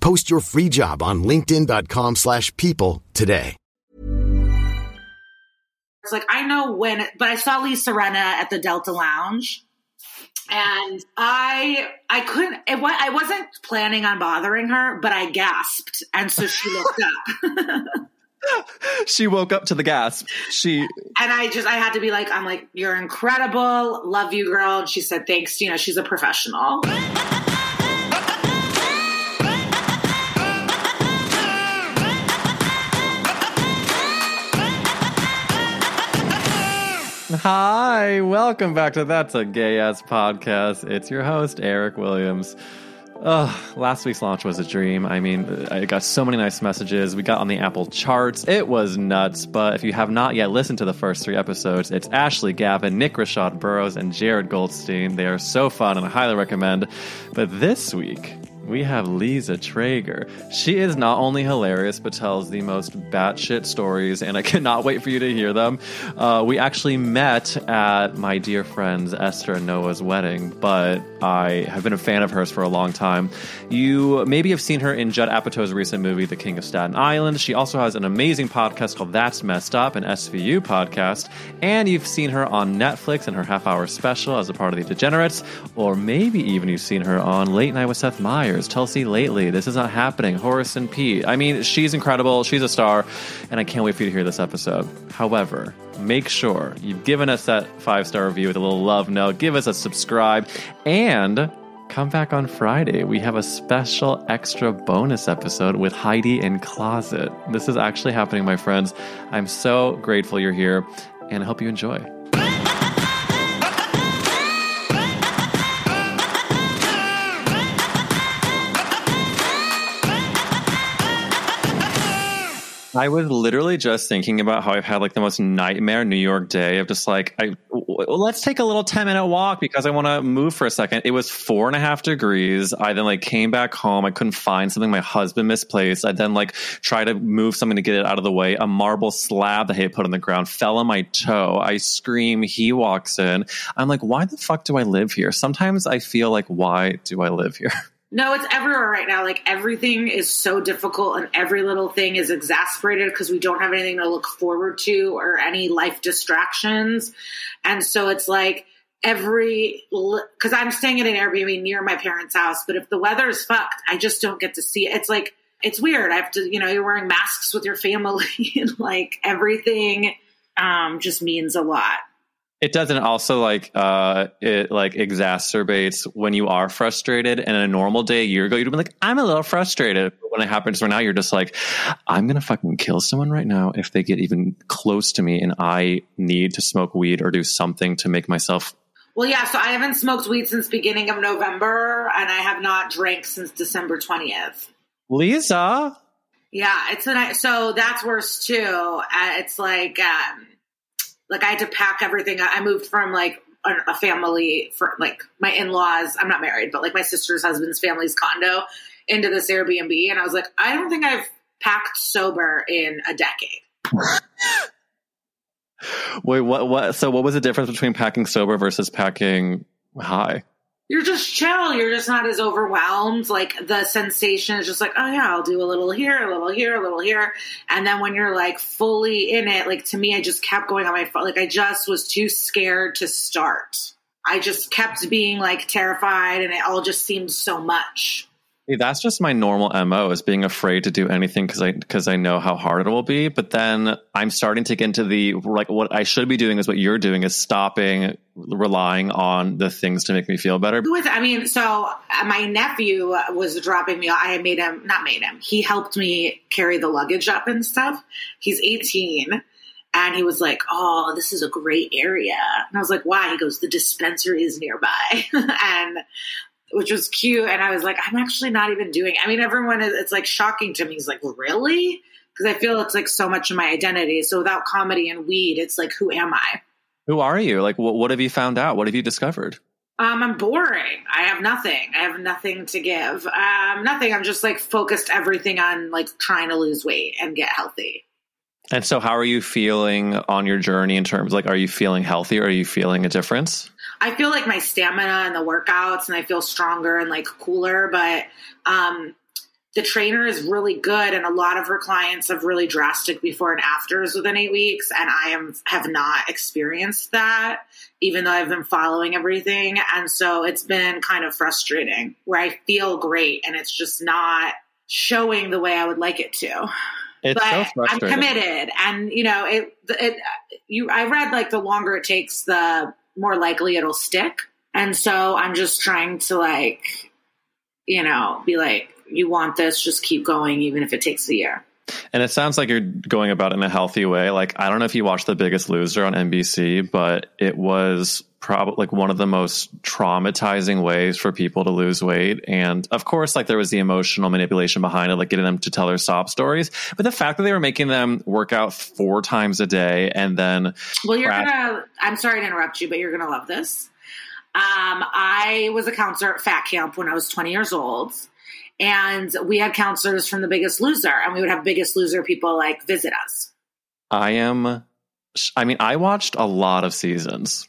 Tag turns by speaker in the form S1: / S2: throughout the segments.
S1: Post your free job on linkedin.com/people slash people today.
S2: It's like I know when, but I saw Lisa Rinna at the Delta Lounge, and I I couldn't. It, I wasn't planning on bothering her, but I gasped, and so she looked up.
S3: she woke up to the gasp. She
S2: and I just I had to be like, I'm like, you're incredible, love you, girl. And she said, thanks. You know, she's a professional.
S3: Hi, welcome back to That's a Gay Ass Podcast. It's your host, Eric Williams. Ugh, last week's launch was a dream. I mean, I got so many nice messages. We got on the Apple charts. It was nuts. But if you have not yet listened to the first three episodes, it's Ashley Gavin, Nick Rashad Burrows, and Jared Goldstein. They are so fun and I highly recommend. But this week, we have Liza Treyger. She is not only hilarious, but tells the most batshit stories, and I cannot wait for you to hear them. Uh, we actually met at my dear friend's Esther and Noah's wedding, but I have been a fan of hers for a long time. You maybe have seen her in Judd Apatow's recent movie, The King of Staten Island. She also has an amazing podcast called That's Messed Up, an SVU podcast, and you've seen her on Netflix in her half hour special as a part of The Degenerates, or maybe even you've seen her on Late Night with Seth Meyers, Chelsea Lately, This Is Not Happening, Horace and Pete. I mean, she's incredible. She's a star, and I can't wait for you to hear this episode. However, make sure you've given us that five star review with a little love note. Give us a subscribe and come back on Friday. We have a special extra bonus episode with Heidi N Closet. This is actually happening, my friends. I'm so grateful you're here, and I hope you enjoy. I was literally just thinking about how I've had like the most nightmare New York day of just like, I w- let's take a little 10 minute walk because I want to move for a second. It was four and a half degrees. I then like came back home. I couldn't find something my husband misplaced. I then like tried to move something to get it out of the way. A marble slab that he put on the ground fell on my toe. I scream. He walks in. I'm like, why the fuck do I live here? Sometimes I feel like, why do I live here?
S2: No, it's everywhere right now. Like everything is so difficult and every little thing is exasperated because we don't have anything to look forward to or any life distractions. And so it's like every, because I'm staying at an Airbnb near my parents' house, but if the weather is fucked, I just don't get to see it. It's like, it's weird. I have to, you know, you're wearing masks with your family and like everything um, just means a lot.
S3: It doesn't also like uh it like exacerbates when you are frustrated and a normal day a year ago you'd be like, I'm a little frustrated. But when it happens right now, you're just like, I'm gonna fucking kill someone right now if they get even close to me and I need to smoke weed or do something to make myself
S2: Well, yeah, so I haven't smoked weed since beginning of November and I have not drank since December 20th.
S3: Liza.
S2: Yeah, it's a so that's worse too. Uh, it's like, um, like I had to pack everything. I moved from like a, family for like my in laws. I'm not married, but like my sister's husband's family's condo into this Airbnb, and I was like, I don't think I've packed sober in a decade.
S3: Wait, what what so what was the difference between packing sober versus packing high?
S2: You're just chill. You're just not as overwhelmed. Like the sensation is just like, oh yeah, I'll do a little here, a little here, a little here. And then when you're like fully in it, like to me, I just kept going on my phone. Like I just was too scared to start. I just kept being like terrified and it all just seemed so much.
S3: That's just my normal mo is being afraid to do anything because I because I know how hard it will be. But then I'm starting to get into the like what I should be doing is what you're doing is stopping relying on the things to make me feel better.
S2: With I mean, so uh, my nephew was dropping me. I made him not made him. He helped me carry the luggage up and stuff. He's 18. And he was like, "Oh, this is a great area." And I was like, "Why?" He goes, "The dispensary is nearby." and which was cute. And I was like, I'm actually not even doing. I mean, everyone is. It's like shocking to me. He's like, really? Because I feel it's like so much of my identity. So without comedy and weed, it's like, who am I?
S3: Who are you? Like, what, what have you found out? What have you discovered?
S2: Um, I'm boring. I have nothing. I have nothing to give. Um, nothing. I'm just like focused everything on like trying to lose weight and get healthy.
S3: And so, how are you feeling on your journey in terms like, are you feeling healthy? Or are you feeling a difference?
S2: I feel like my stamina and the workouts, and I feel stronger and like cooler. But um, the trainer is really good, and a lot of her clients have really drastic before and afters within eight weeks, and I am have not experienced that, even though I've been following everything, and so it's been kind of frustrating. Where I feel great, and it's just not showing the way I would like it to.
S3: It's
S2: but
S3: so
S2: I'm committed, and you know, it, it. You, I read like the longer it takes, the more likely it'll stick, and so I'm just trying to like, you know, be like, you want this, just keep going, even if it takes a year.
S3: And it sounds like you're going about it in a healthy way. Like I don't know if you watched The Biggest Loser on NBC, but it was probably like one of the most traumatizing ways for people to lose weight. And of course, like there was the emotional manipulation behind it, like getting them to tell their sob stories. But the fact that they were making them work out four times a day and then
S2: Well, you're gonna I'm sorry to interrupt you, but you're gonna love this. Um, I was a counselor at Fat Camp when I was 20 years old and we had counselors from the biggest loser and we would have biggest loser people like visit us
S3: i am i mean i watched a lot of seasons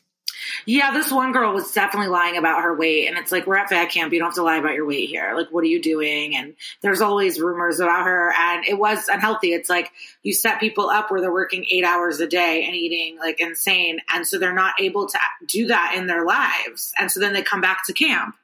S2: yeah this one girl was definitely lying about her weight and it's like we're at fat camp you don't have to lie about your weight here. Like what are you doing? And there's always rumors about her and it was unhealthy. It's like you set people up where they're working eight hours a day and eating like insane and so they're not able to do that in their lives and so then they come back to camp.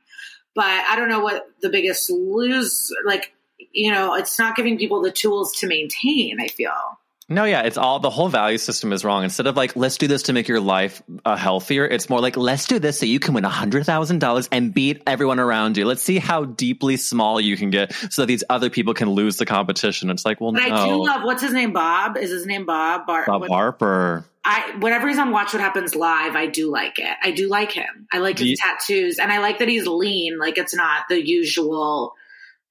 S2: But I don't know what the biggest lose like you know it's not giving people the tools to maintain I feel
S3: no, yeah, it's all the whole value system is wrong. Instead of like, let's do this to make your life uh, healthier, it's more like, let's do this so you can win a hundred thousand dollars and beat everyone around you. Let's see how deeply small you can get so that these other people can lose the competition. It's like, well,
S2: but
S3: no.
S2: I do love what's his name. Bob is his name. Bob.
S3: Bar- Bob what, Harper.
S2: I whenever he's on Watch What Happens Live, I do like it. I do like him. I like his the, tattoos, and I like that he's lean. Like it's not the usual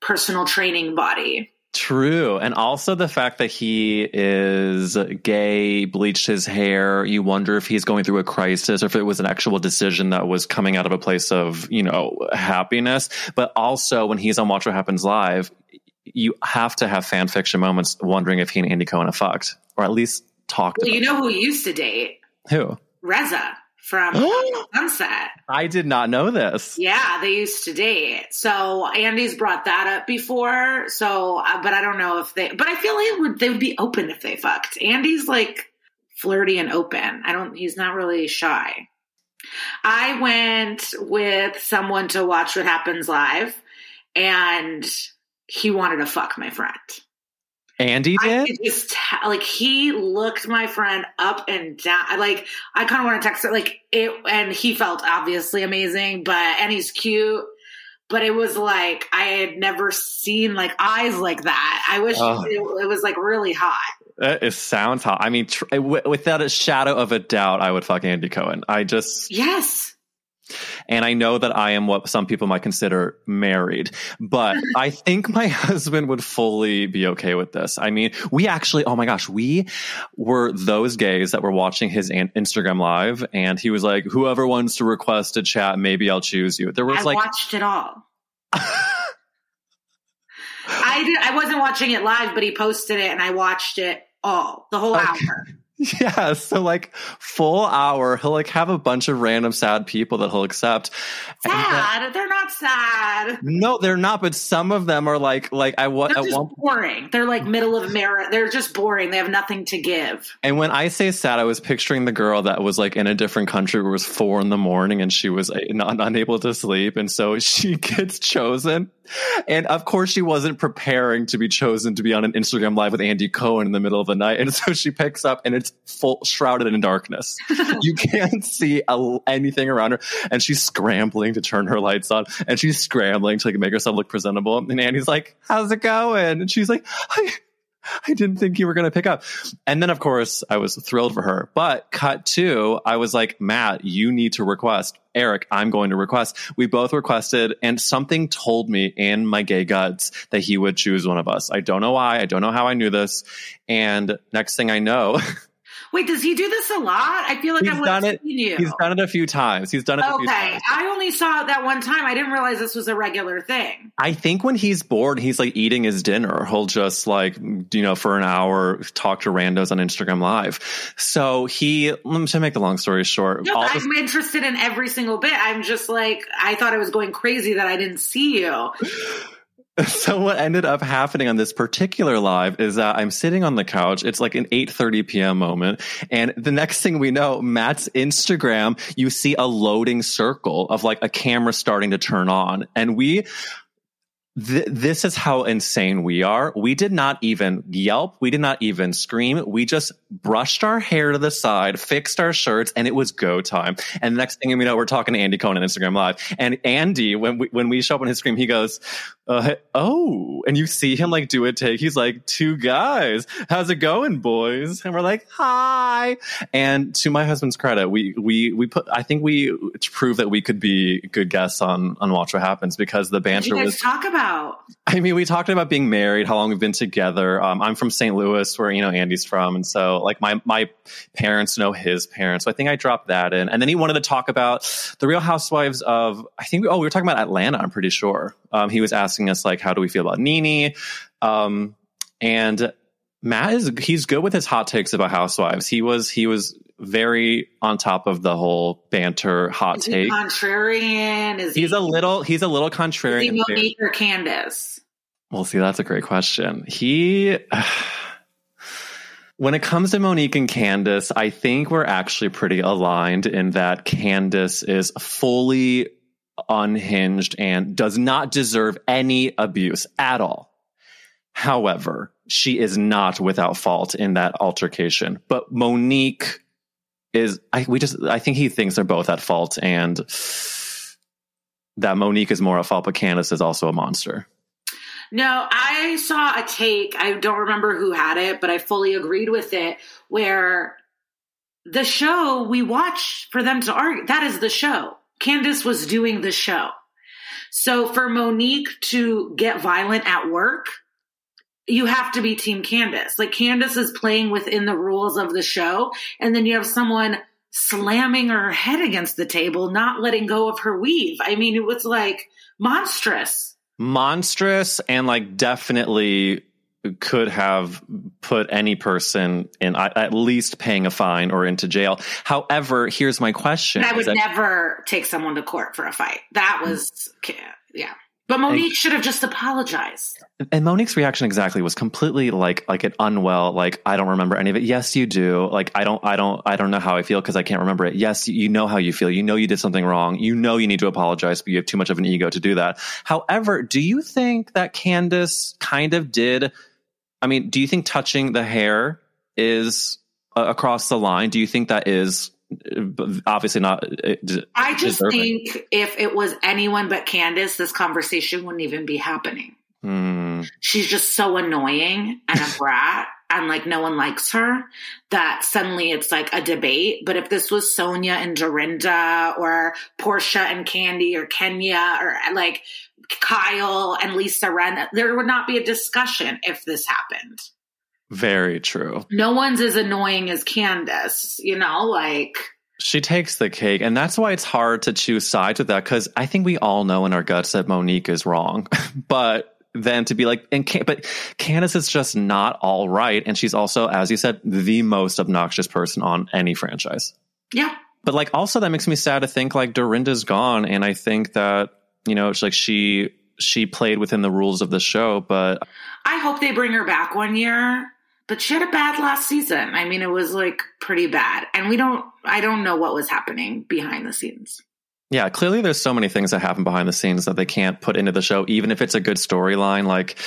S2: personal training body.
S3: True. And also the fact that he is gay, bleached his hair. You wonder if he's going through a crisis or if it was an actual decision that was coming out of a place of, you know, happiness. But also when he's on Watch What Happens Live, you have to have fan fiction moments wondering if he and Andy Cohen have fucked or at least talked
S2: well, you know who used to date?
S3: Who?
S2: Reza from Sunset.
S3: I did not know this.
S2: Yeah, they used to date. So Andy's brought that up before. So, uh, but I don't know if they. But I feel like would, they would be open if they fucked. Andy's like flirty and open. I don't. He's not really shy. I went with someone to watch what happens live, and he wanted to fuck my friend.
S3: Andy did.
S2: Just like he looked my friend up and down. Like I kind of want to text it like it, and he felt obviously amazing, but and he's cute. But it was like I had never seen like eyes like that. I wish oh. it, it, was like really hot.
S3: It sounds hot. I mean, tr- without a shadow of a doubt, I would fuck Andy Cohen. I just
S2: yes.
S3: And I know that I am what some people might consider married, but I think my husband would fully be okay with this. I mean, we actually, oh my gosh, we were those gays that were watching his Instagram live and he was like, whoever wants to request a chat, maybe I'll choose you. There was
S2: I
S3: like,
S2: watched it all. I did, I wasn't watching it live, but he posted it and I watched it all, the whole okay. hour.
S3: Yeah, so like full hour, he'll like have a bunch of random sad people that he'll accept.
S2: Sad? Then, they're not sad.
S3: No, they're not. But some of them are like like I
S2: want. They're just one, boring. They're like middle of merit. They're just boring. They have nothing to give.
S3: And when I say sad, I was picturing the girl that was like in a different country where it was four in the morning and she was uh, not unable to sleep, and so she gets chosen And of course, she wasn't preparing to be chosen to be on an Instagram live with Andy Cohen in the middle of the night. And so she picks up and it's full shrouded in darkness. you can't see a, anything around her. And she's scrambling to turn her lights on and she's scrambling to like make herself look presentable. And Andy's like, how's it going? And she's like, I, I didn't think you were going to pick up. And then, of course, I was thrilled for her. But cut two, I was like, Matt, you need to request. Eric, I'm going to request. We both requested, and something told me in my gay guts that he would choose one of us. I don't know why. I don't know how I knew this. And next thing I know,
S2: Wait, does he do this a lot? I feel like
S3: he's
S2: I
S3: done it.
S2: seen you.
S3: He's done it a few times. He's done it a few
S2: okay. I only saw it that one time. I didn't realize this was a regular thing.
S3: I think when he's bored, he's like eating his dinner. He'll just like, you know, for an hour talk to randos on Instagram Live. So he, let to make the long story short,
S2: No,
S3: all
S2: I'm
S3: this-
S2: interested in every single bit. I'm just like, I thought I was going crazy that I didn't see you.
S3: so what ended up happening on this particular live is that I'm sitting on the couch. It's like an 8:30 p.m. moment, and the next thing we know, Matt's Instagram, you see a loading circle of like a camera starting to turn on, and we. Th- this is how insane we are. We did not even yelp. We did not even scream. We just brushed our hair to the side, fixed our shirts, and it was go time. And the next thing we know, we're talking to Andy Cohen on Instagram Live. And Andy, when we, when we show up on his screen, he goes, uh, oh, and you see him like do a take. He's like, two guys, how's it going, boys? And we're like, hi. And to my husband's credit, we, we, we put, I think we proved that we could be good guests on, on Watch What Happens because the banter
S2: you guys
S3: was,
S2: talk about?
S3: I mean, we talked about being married, how long we've been together. Um, I'm from St. Louis, where you know Andy's from, and so like my my parents know his parents. So I think I dropped that in, and then he wanted to talk about the Real Housewives of. I think oh, we were talking about Atlanta. I'm pretty sure. Um, he was asking us like, how do we feel about Nene? Um, and Matt is he's good with his hot takes about Housewives. He was he was very on top of the whole banter hot
S2: Is he
S3: take.
S2: contrarian? Is
S3: He's
S2: he,
S3: a little he's a little
S2: is
S3: contrarian.
S2: he Monique or Candace?
S3: Well, see, that's a great question. He, when it comes to Monique and Candace, I think we're actually pretty aligned in that Candace is fully unhinged and does not deserve any abuse at all. However, she is not without fault in that altercation. But Monique is, I, we just, I think he thinks they're both at fault and that Monique is more at fault, but Candace is also a monster.
S2: No, I saw a take. I don't remember who had it, but I fully agreed with it. Where the show we watch for them to argue, that is the show. Candace was doing the show. So for Monique to get violent at work, you have to be Team Candace. Like Candace is playing within the rules of the show, and then you have someone slamming her head against the table, not letting go of her weave. I mean, it was like monstrous.
S3: monstrous and like definitely could have put any person in at least paying a fine or into jail. However, here's my question.
S2: I would
S3: that-
S2: never take someone to court for a fight. That was, yeah. But Monique should have just apologized.
S3: and Monique's reaction exactly was completely like like an unwell like I don't remember any of it. Yes, you do. Like I don't I don't I don't know how I feel because I can't remember it. Yes, you know how you feel. You know you did something wrong. You know you need to apologize, but you have too much of an ego to do that. However, do you think that Candace kind of did? I mean, do you think touching the hair is uh, across the line? Do you think that is uh, obviously not? uh, d-
S2: I just
S3: deserving?
S2: think if it was anyone but Candace, this conversation wouldn't even be happening.
S3: Hmm.
S2: She's just so annoying and a brat, and like no one likes her that suddenly it's like a debate. But if this was Sonja and Dorinda or Porsha and Kandi or Kenya or like Kyle and Lisa Rinna, there would not be a discussion if this happened.
S3: Very true.
S2: No one's as annoying as Candace, you know, like
S3: She takes the cake, and that's why it's hard to choose sides with that because I think we all know in our guts that Monique is wrong, but then to be like, and can, but Candace is just not all right, and she's also, as you said, the most obnoxious person on any franchise.
S2: yeah.
S3: But like, also that makes me sad to think like Dorinda's gone, and I think that you know, it's like she she played within the rules of the show, but
S2: I hope they bring her back one year. But she had a bad last season. I mean, it was like pretty bad. And we don't, I don't know what was happening behind the scenes.
S3: Yeah, clearly there's so many things that happen behind the scenes that they can't put into the show, even if it's a good storyline. Like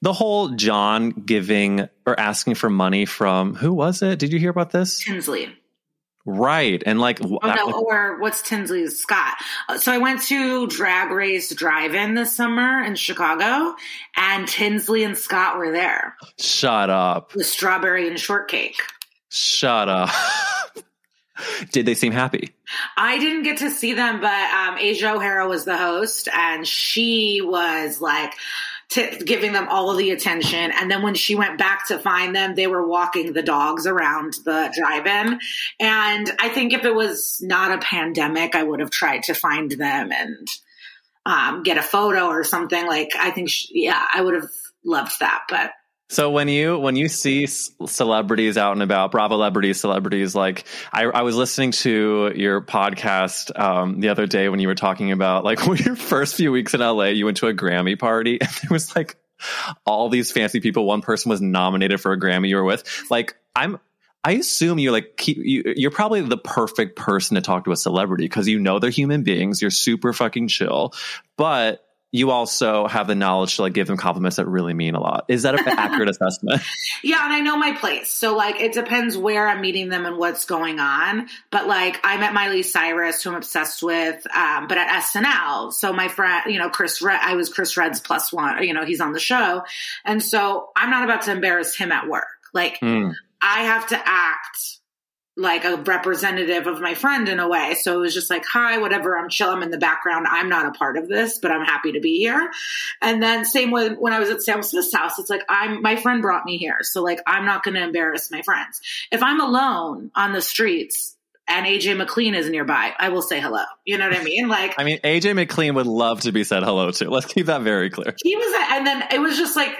S3: the whole John giving or asking for money from who was it? Did you hear about this?
S2: Tinsley.
S3: Right. And like,
S2: oh, no, or what's Tinsley's Scott? Uh, so I went to Drag Race Drive In this summer in Chicago, and Tinsley and Scott were there.
S3: Shut up.
S2: The strawberry and shortcake.
S3: Shut up. Did they seem happy?
S2: I didn't get to see them, but um, Asia O'Hara was the host, and she was like, to giving them all of the attention. And then when she went back to find them, they were walking the dogs around the drive-in. And I think if it was not a pandemic, I would have tried to find them and um, get a photo or something. Like I think, she, yeah, I would have loved that, but
S3: so when you when you see celebrities out and about, Bravo celebrities, celebrities like I, I was listening to your podcast um, the other day when you were talking about like when your first few weeks in LA, you went to a Grammy party and there was like all these fancy people. One person was nominated for a Grammy you were with. Like I'm I assume you're like keep, you, are probably the perfect person to talk to a celebrity because you know they're human beings. You're super fucking chill, but you also have the knowledge to like give them compliments that really mean a lot. Is that an accurate assessment?
S2: Yeah, and I know my place. So like it depends where I'm meeting them and what's going on. But like I met Miley Cyrus, who I'm obsessed with, um, but at SNL. So my friend, you know, Chris Redd, I was Chris Redd's plus one, you know, he's on the show. And so I'm not about to embarrass him at work. Like mm. I have to act like a representative of my friend in a way. So it was just like, hi, whatever, I'm chill. I'm in the background. I'm not a part of this, but I'm happy to be here. And then same with when I was at Sam Smith's house, it's like, I'm, my friend brought me here. So like, I'm not going to embarrass my friends. If I'm alone on the streets, and AJ McLean is nearby, I will say hello. You know what I mean? Like,
S3: I mean, AJ McLean would love to be said hello to. Let's keep that very clear.
S2: He was, and then it was just like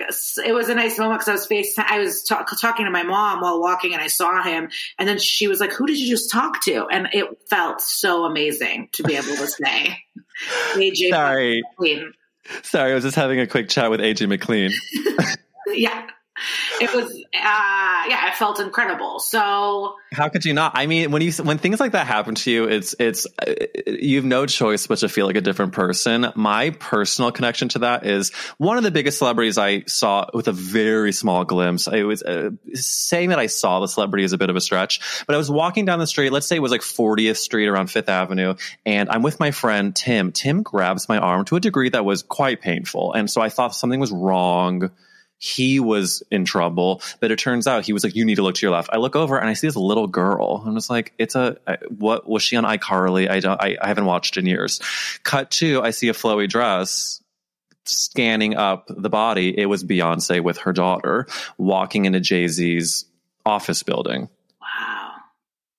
S2: it was a nice moment because I was face, I was talk, talking to my mom while walking, and I saw him, and then she was like, "Who did you just talk to?" And it felt so amazing to be able to say AJ
S3: Sorry. McLean. Sorry, I was just having a quick chat with AJ McLean.
S2: yeah it was uh yeah it felt incredible. So
S3: how could you not? I mean when you when things like that happen to you it's it's uh, you have no choice but to feel like a different person. My personal connection to that is one of the biggest celebrities i saw with a very small glimpse. I was uh, saying that i saw the celebrity is a bit of a stretch but i was walking down the street let's say it was like 40th street around fifth avenue and i'm with my friend tim. Tim grabs my arm to a degree that was quite painful and so i thought something was wrong he was in trouble. But it turns out he was like, you need to look to your left. I look over and I see this little girl. I'm just like, it's a, what was she on iCarly? I don't, I, I haven't watched in years. Cut to, I see a flowy dress scanning up the body. It was Beyonce with her daughter walking into Jay Z's office building.
S2: Wow.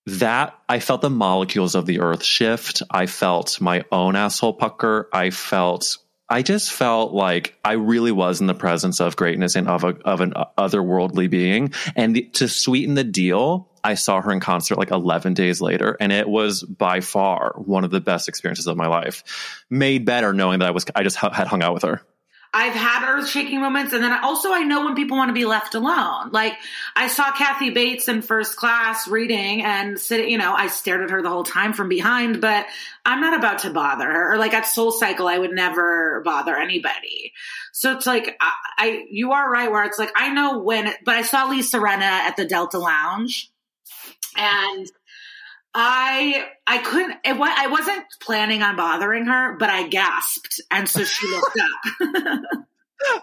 S3: That I felt the molecules of the earth shift. I felt my own asshole pucker. I felt I just felt like I really was in the presence of greatness and of a, of an otherworldly being. And the, to sweeten the deal, I saw her in concert like 11 days later, and it was by far one of the best experiences of my life. Made better knowing that I was I just had hung out with her.
S2: I've had earth shaking moments. And then also I know when people want to be left alone. Like I saw Kathy Bates in first class reading and sitting, you know, I stared at her the whole time from behind, but I'm not about to bother her. Or like at Soul Cycle, I would never bother anybody. So it's like, I, I you are right where it's like, I know when, but I saw Lisa Rinna at the Delta Lounge and I I couldn't. It, I wasn't planning on bothering her, but I gasped, and so she looked up.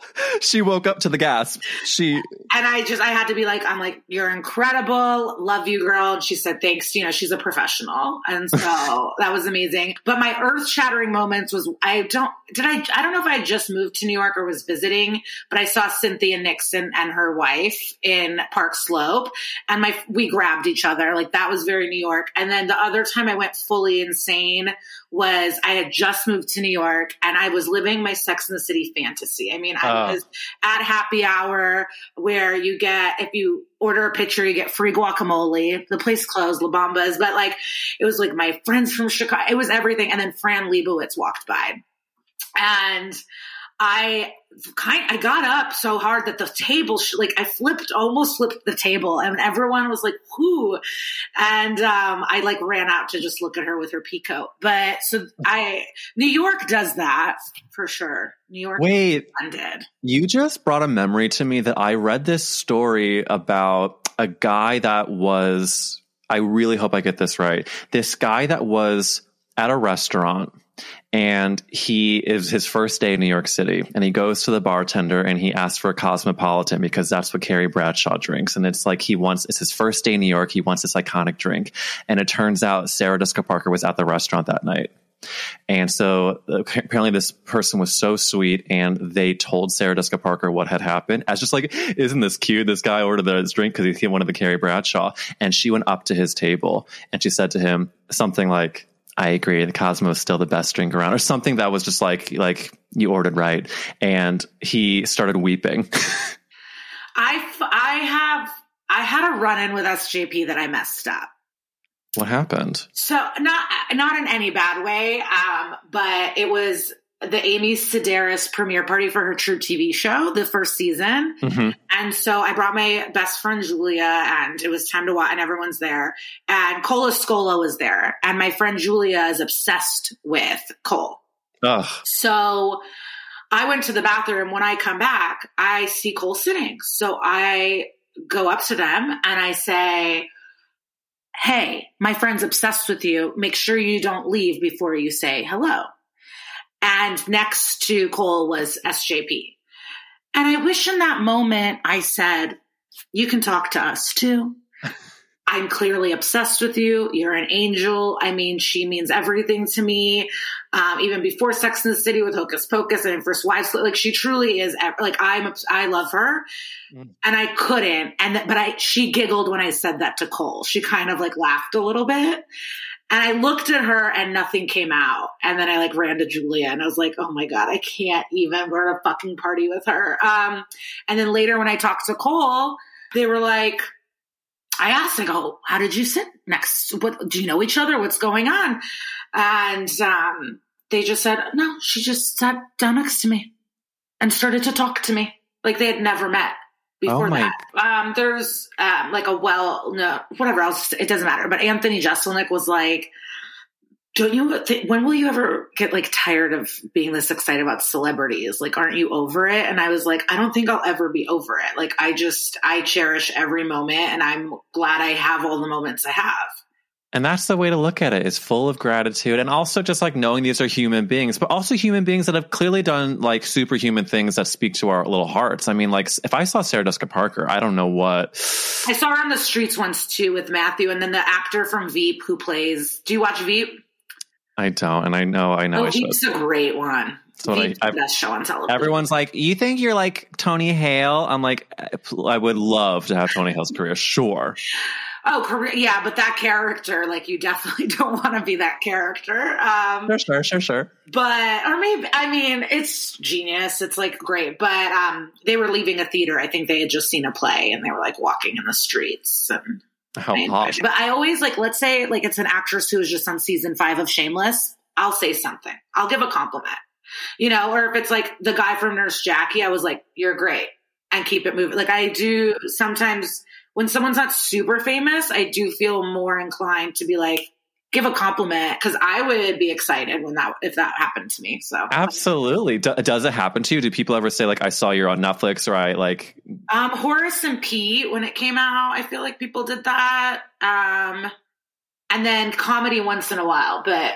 S3: she woke up to the gasp. She and
S2: I just I had to be like, I'm like, you're incredible, love you, girl. And she said, thanks. You know, she's a professional, and so that was amazing. But my earth shattering moments was I don't did I I don't know if I just moved to New York or was visiting, but I saw Cynthia Nixon and her wife in Park Slope, and my we grabbed each other like that was very New York. And then the other time I went fully insane was I had just moved to New York and I was living my Sex in the City fantasy. I mean, I oh. was at happy hour where you get, if you order a pitcher, you get free guacamole. The place closed, La Bamba's, but like, it was like my friends from Chicago. It was everything. And then Fran Lebowitz walked by. And I kind I got up so hard that the table sh- like I flipped almost flipped the table and everyone was like whoo and um I like ran out to just look at her with her peacoat but so I New York does that for sure. New York
S3: Wait,
S2: did
S3: you just brought a memory to me that I read this story about a guy that was I really hope I get this right. This guy that was at a restaurant and he is his first day in New York City and he goes to the bartender and he asks for a cosmopolitan because that's what Carrie Bradshaw drinks. And it's like he wants, it's his first day in New York. He wants this iconic drink. And it turns out Sarah Jessica Parker was at the restaurant that night. And so uh, apparently this person was so sweet and they told Sarah Jessica Parker what had happened. As just like, isn't this cute? This guy ordered this drink because he wanted the Carrie Bradshaw. And she went up to his table and she said to him something like, I agree. The Cosmo is still the best drink around, or something that was just like like you ordered right, and he started weeping.
S2: I I have I had a run in with SJP that I messed up.
S3: What happened?
S2: So not not in any bad way, um, but it was the Amy Sedaris premiere party for her truTV show, the first season. Mm-hmm. And so I brought my best friend Julia, and it was time to watch, and everyone's there. And Cole Escola was there, and my friend Julia is obsessed with Cole. Ugh. So I went to the bathroom. When I come back, I see Cole sitting. So I go up to them and I say, Hey, my friend's obsessed with you. Make sure you don't leave before you say hello. And next to Cole was SJP. And I wish in that moment I said, you can talk to us too. I'm clearly obsessed with you. You're an angel. I mean, she means everything to me. Um, even before Sex in the City with Hocus Pocus and First Wives, like she truly is. Like I'm, I love her, mm. and I couldn't. And but I, she giggled when I said that to Cole. She kind of like laughed a little bit, and I looked at her and nothing came out. And then I like ran to Julia and I was like, oh my God, I can't even. We're at a fucking party with her. Um, and then later when I talked to Cole, they were like, I asked, I go, how did you sit next? What do you know each other? What's going on? And um, they just said, no, she just sat down next to me and started to talk to me like they had never met before oh that. Um, there's um, like a well, no, whatever else. It doesn't matter. But Anthony Jeselnik was like, "Don't you? Th- when will you ever get like tired of being this excited about celebrities? Like, aren't you over it?" And I was like, "I don't think I'll ever be over it. Like, I just I cherish every moment, and I'm glad I have all the moments I have."
S3: And that's the way to look at it is full of gratitude and also just like knowing these are human beings, but also human beings that have clearly done like superhuman things that speak to our little hearts. I mean, like if I saw Sarah Jessica Parker, I don't know what.
S2: I saw her on the streets once too with Matthew and then the actor from Veep who plays. Do you watch Veep?
S3: I don't. And I know, I know. Oh,
S2: I Veep's a great one. So I, I, best show on television.
S3: Everyone's like, "You think you're like Tony Hale?" I'm like, I would love to have Tony Hale's career. Sure.
S2: Oh, career, yeah, but that character, like, you definitely don't want to be that character. Um,
S3: sure, sure, sure, sure.
S2: But, or maybe, I mean, it's genius. It's like great. But um, they were leaving a theater. I think they had just seen a play and they were like walking in the streets and.
S3: How hot.
S2: But I always like, let's say, like, it's an actress who is just on season five of Shameless. I'll say something. I'll give a compliment, you know, or if it's like the guy from Nurse Jackie, I was like, you're great and keep it moving. Like I do sometimes when someone's not super famous, I do feel more inclined to be like, give a compliment because I would be excited when that if that happened to me. So
S3: absolutely, D- does it happen to you? Do people ever say like, "I saw you on Netflix" or "I like"?
S2: Um, Horace and Pete when it came out, I feel like people did that. Um, and then comedy once in a while, but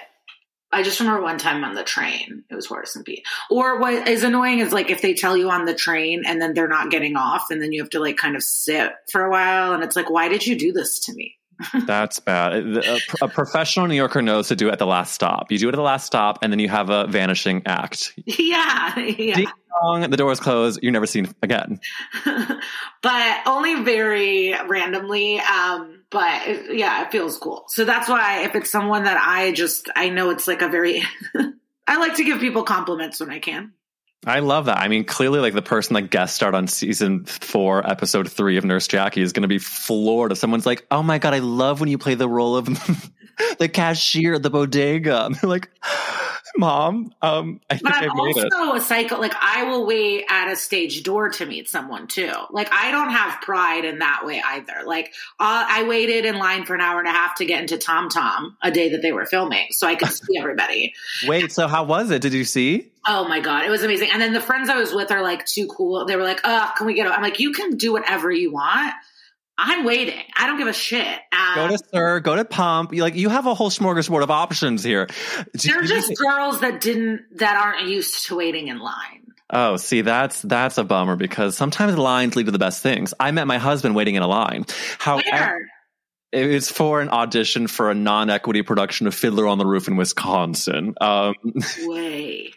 S2: I just remember one time on the train, it was Horace and Pete. Or what is annoying is like if they tell you on the train and then they're not getting off and then you have to like kind of sit for a while and it's like, why did you do this to me?
S3: That's bad. A, a, professional New Yorker knows to do it at the last stop. You do it at the last stop, and then you have a vanishing act.
S2: Yeah, yeah. Ding
S3: dong, the doors close. You're never seen again.
S2: but only very randomly. Um, but yeah, it feels cool. So that's why if it's someone that I just I know it's like a very. I like to give people compliments when I can.
S3: I love that. I mean, clearly, like the person that guest starred on season four, episode three of Nurse Jackie is going to be floored if someone's like, "Oh my god, I love when you play the role of the cashier at the bodega." They're like, Mom, um, I think
S2: But
S3: I
S2: I'm
S3: made it.
S2: also a psycho. Like I will wait at a stage door to meet someone too. Like I don't have pride in that way either. Like uh, I waited in line for an hour and a half to get into Tom Tom a day that they were filming, so I could see everybody.
S3: Wait, so how was it? Did you see?
S2: Oh my god, it was amazing. And then the friends I was with are like too cool. They were like, "Oh, can we get?" I'm like, "You can do whatever you want. I'm waiting. I don't give a shit." Um,
S3: Go to SUR, go to Pump. You like you have a whole smorgasbord of options here.
S2: They're just girls that didn't that aren't used to waiting in line.
S3: Oh, see, that's that's a bummer because sometimes lines lead to the best things. I met my husband waiting in a line. However, it's for an audition for a non-equity production of Fiddler on the Roof in Wisconsin. Um,
S2: Way.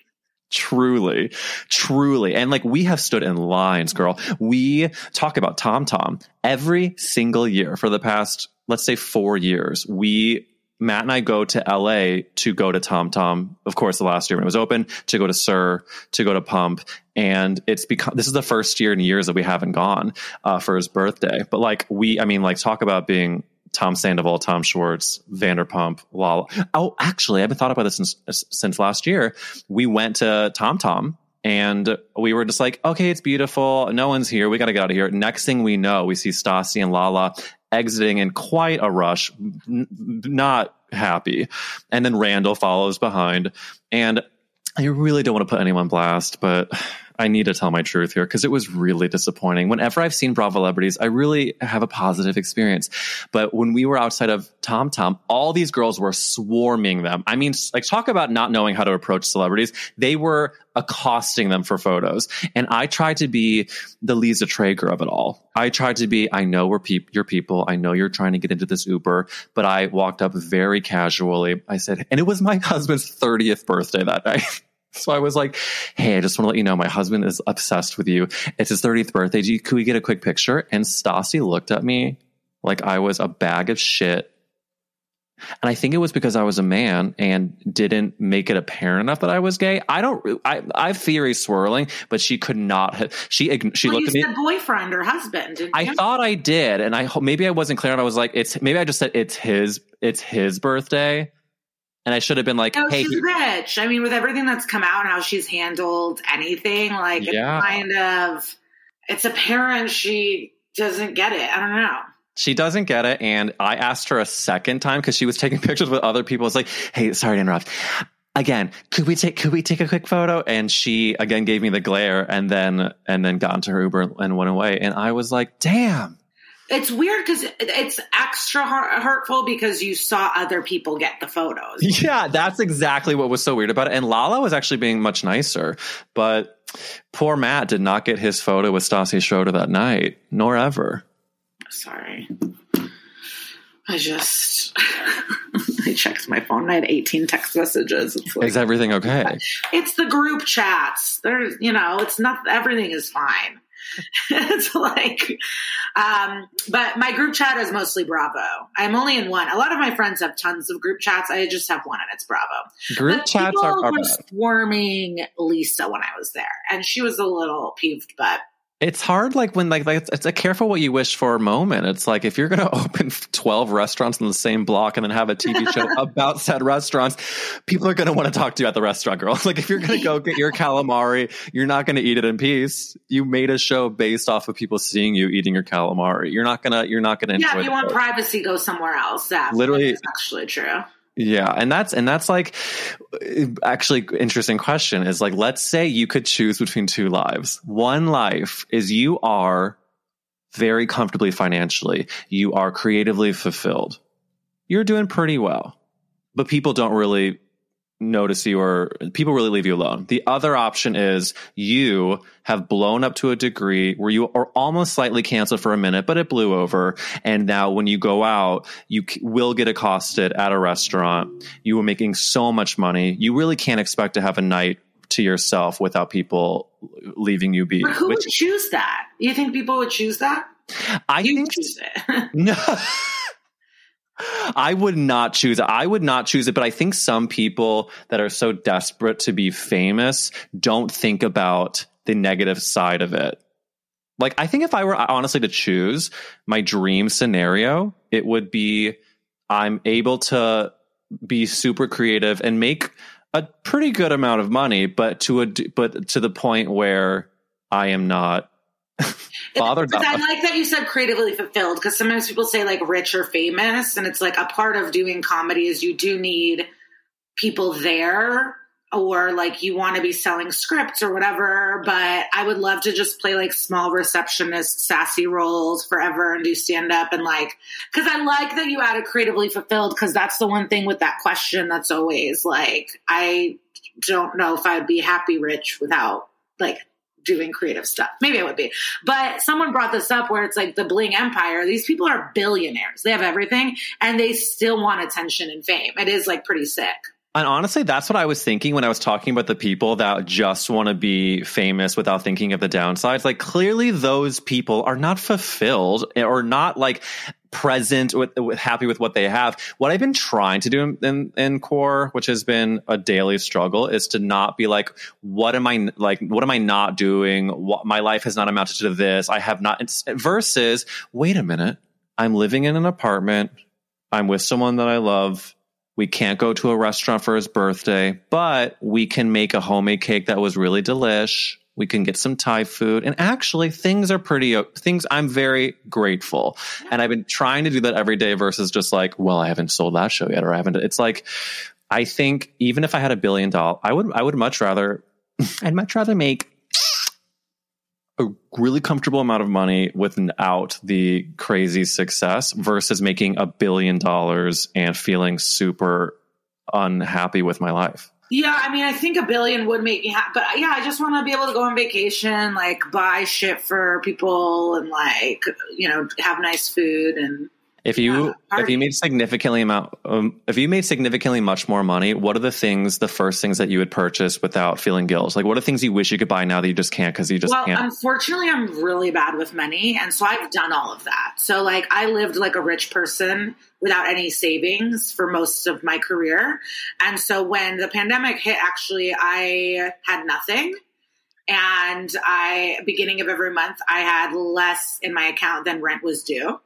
S3: Truly, truly, and like we have stood in lines, girl. We talk about Tom Tom every single year for the past, let's say, four years. We Matt and I go to LA to go to Tom Tom. Of course, the last year when it was open, to go to SUR, to go to Pump, and it's become this is the first year in years that we haven't gone uh, for his birthday. But like we, I mean, like talk about being Tom Sandoval, Tom Schwartz, Vanderpump, Lala. Oh, actually, I've been thought about this since uh, since last year. We went to Tom Tom. And we were just like, okay, it's beautiful. No one's here. We got to get out of here. Next thing we know, we see Stassi and Lala exiting in quite a rush, n- not happy. And then Randall follows behind. And I really don't want to put anyone blast, but I need to tell my truth here because it was really disappointing. Whenever I've seen Bravo celebrities, I really have a positive experience. But when we were outside of Tom Tom, all these girls were swarming them. I mean, like talk about not knowing how to approach celebrities. They were accosting them for photos. And I tried to be the Liza Treyger of it all. I tried to be, I know we're your people. I know you're trying to get into this Uber, but I walked up very casually. I said, and it was my husband's 30th birthday that night. So I was like, "Hey, I just want to let you know my husband is obsessed with you. It's his 30th birthday. Do you, could we get a quick picture?" And Stassi looked at me like I was a bag of shit. And I think it was because I was a man and didn't make it apparent enough that I was gay. I don't. I, I have theories swirling, but she could not. Have, she she
S2: well,
S3: looked
S2: you
S3: at me.
S2: boyfriend or husband.
S3: I
S2: you?
S3: thought I did, and I maybe I wasn't clear. And I was like, "It's maybe I just said it's his. It's his birthday." And I should have been like,
S2: No,
S3: "Hey,
S2: she's
S3: he-
S2: rich. I mean, with everything that's come out and how she's handled anything, like
S3: Yeah.
S2: it's kind of it's apparent she doesn't get it. I don't know.
S3: She doesn't get it. And I asked her a second time because she was taking pictures with other people. It's like, hey, sorry to interrupt. Again, could we take could we take a quick photo? And she again gave me the glare and then and then got into her Uber and went away. And I was like, damn.
S2: It's weird because it's extra hurtful because you saw other people get the photos.
S3: Yeah, that's exactly what was so weird about it. And Lala was actually being much nicer, but poor Matt did not get his photo with Stassi Schroeder that night, nor ever.
S2: Sorry. I just I checked my phone. I had 18 text messages. It's like
S3: Is everything okay?
S2: it's the group chats. There's, you know, it's not everything is fine. it's like, um, but my group chat is mostly Bravo. I'm only in one. A lot of my friends have tons of group chats. I just have one, and it's Bravo.
S3: Group
S2: But
S3: chats are,
S2: were swarming Lisa when I was there, and she was a little peeved, but
S3: It's hard, like when like, like it's a careful what you wish for moment. It's like if you're going to open twelve restaurants in the same block and then have a TV show about said restaurants, people are going to want to talk to you at the restaurant, girl. Like if you're going to go get your calamari, you're not going to eat it in peace. You made a show based off of people seeing you eating your calamari. You're not gonna. You're not gonna
S2: yeah, if you want privacy, go somewhere else. That
S3: Literally-
S2: is actually true.
S3: Yeah, and that's and that's like actually interesting question is like let's say you could choose between two lives. One life is you are very comfortably financially, you are creatively fulfilled. You're doing pretty well. But people don't really notice you or people really leave you alone. The other option is you have blown up to a degree where you are almost slightly canceled for a minute, but it blew over. And now when you go out, you will get accosted at a restaurant. You are making so much money. You really can't expect to have a night to yourself without people leaving you be.
S2: But who
S3: which
S2: would choose that? You think people would choose that?
S3: I
S2: You
S3: think
S2: choose it.
S3: No. I would not choose it. I would not choose it, but I think some people that are so desperate to be famous don't think about the negative side of it. Like, I think if I were honestly to choose my dream scenario, it would be I'm able to be super creative and make a pretty good amount of money, but to a but to the point where I am not bothered.
S2: I like that you said creatively fulfilled because sometimes people say like rich or famous, and it's like a part of doing comedy is you do need people there or like you want to be selling scripts or whatever. But I would love to just play like small receptionist, sassy roles forever and do stand up and like, cause I like that you added creatively fulfilled because that's the one thing with that question that's always like, I don't know if I'd be happy rich without like doing creative stuff. Maybe I would be. But someone brought this up where it's like the bling empire. These people are billionaires. They have everything and they still want attention and fame. It is like pretty sick.
S3: And honestly, that's what I was thinking when I was talking about the people that just want to be famous without thinking of the downsides. Like, clearly, those people are not fulfilled or not like present with, with happy with what they have. What I've been trying to do in, in, in core, which has been a daily struggle, is to not be like, what am I like? What am I not doing? What, my life has not amounted to this. I have not. Versus, wait a minute, I'm living in an apartment. I'm with someone that I love we can't go to a restaurant for his birthday, but we can make a homemade cake that was really delish. We can get some Thai food. And actually, things are pretty, things I'm very grateful. And I've been trying to do that every day versus just like, well, I haven't sold that show yet, or I haven't. It's like, I think even if I had a billion dollars, I would, I would much rather, I'd much rather make a really comfortable amount of money without the crazy success versus making a billion dollars and feeling super unhappy with my life.
S2: Yeah, I mean, I think a billion would make me happy, but yeah, I just want to be able to go on vacation, like buy shit for people, and like you know have nice food and
S3: if you yeah, if you made significantly amount um, if you made significantly much more money, what are the things the first things that you would purchase without feeling guilt? Like what are things you wish you could buy now that you just can't because you just
S2: well,
S3: can't?
S2: Unfortunately, I'm really bad with money, and so I've done all of that. So like I lived like a rich person without any savings for most of my career, and so when the pandemic hit, actually I had nothing and I beginning of every month I had less in my account than rent was due.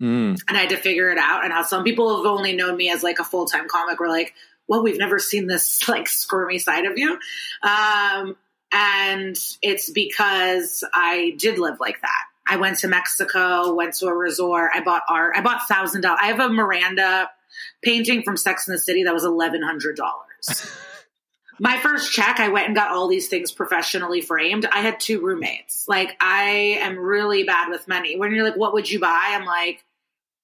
S2: Mm. And I had to figure it out. And how some people have only known me as like a full time comic were like, well, we've never seen this like squirmy side of you. Um, and it's because I did live like that. I went to Mexico, went to a resort. I bought art. I bought thousand dollars. I have a Miranda painting from Sex in the City that was eleven hundred dollars. My first check, I went and got all these things professionally framed. I had two roommates. Like I am really bad with money. When you're like, "What would you buy?" I'm like,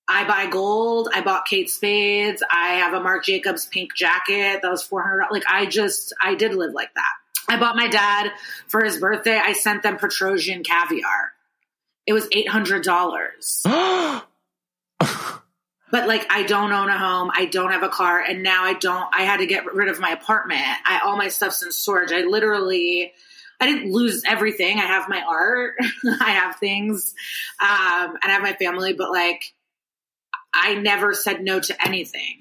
S2: I buy gold. I bought Kate Spades. I have a Marc Jacobs pink jacket that was four hundred. Like I just, I did live like that. I bought my dad for his birthday. I sent them Petrossian caviar. It was eight hundred dollars. but like, I don't own a home. I don't have a car, and now I don't. I had to get rid of my apartment. I all my stuff's in storage. I literally. I didn't lose everything. I have my art. I have things. Um, and I have my family, but like I never said no to anything.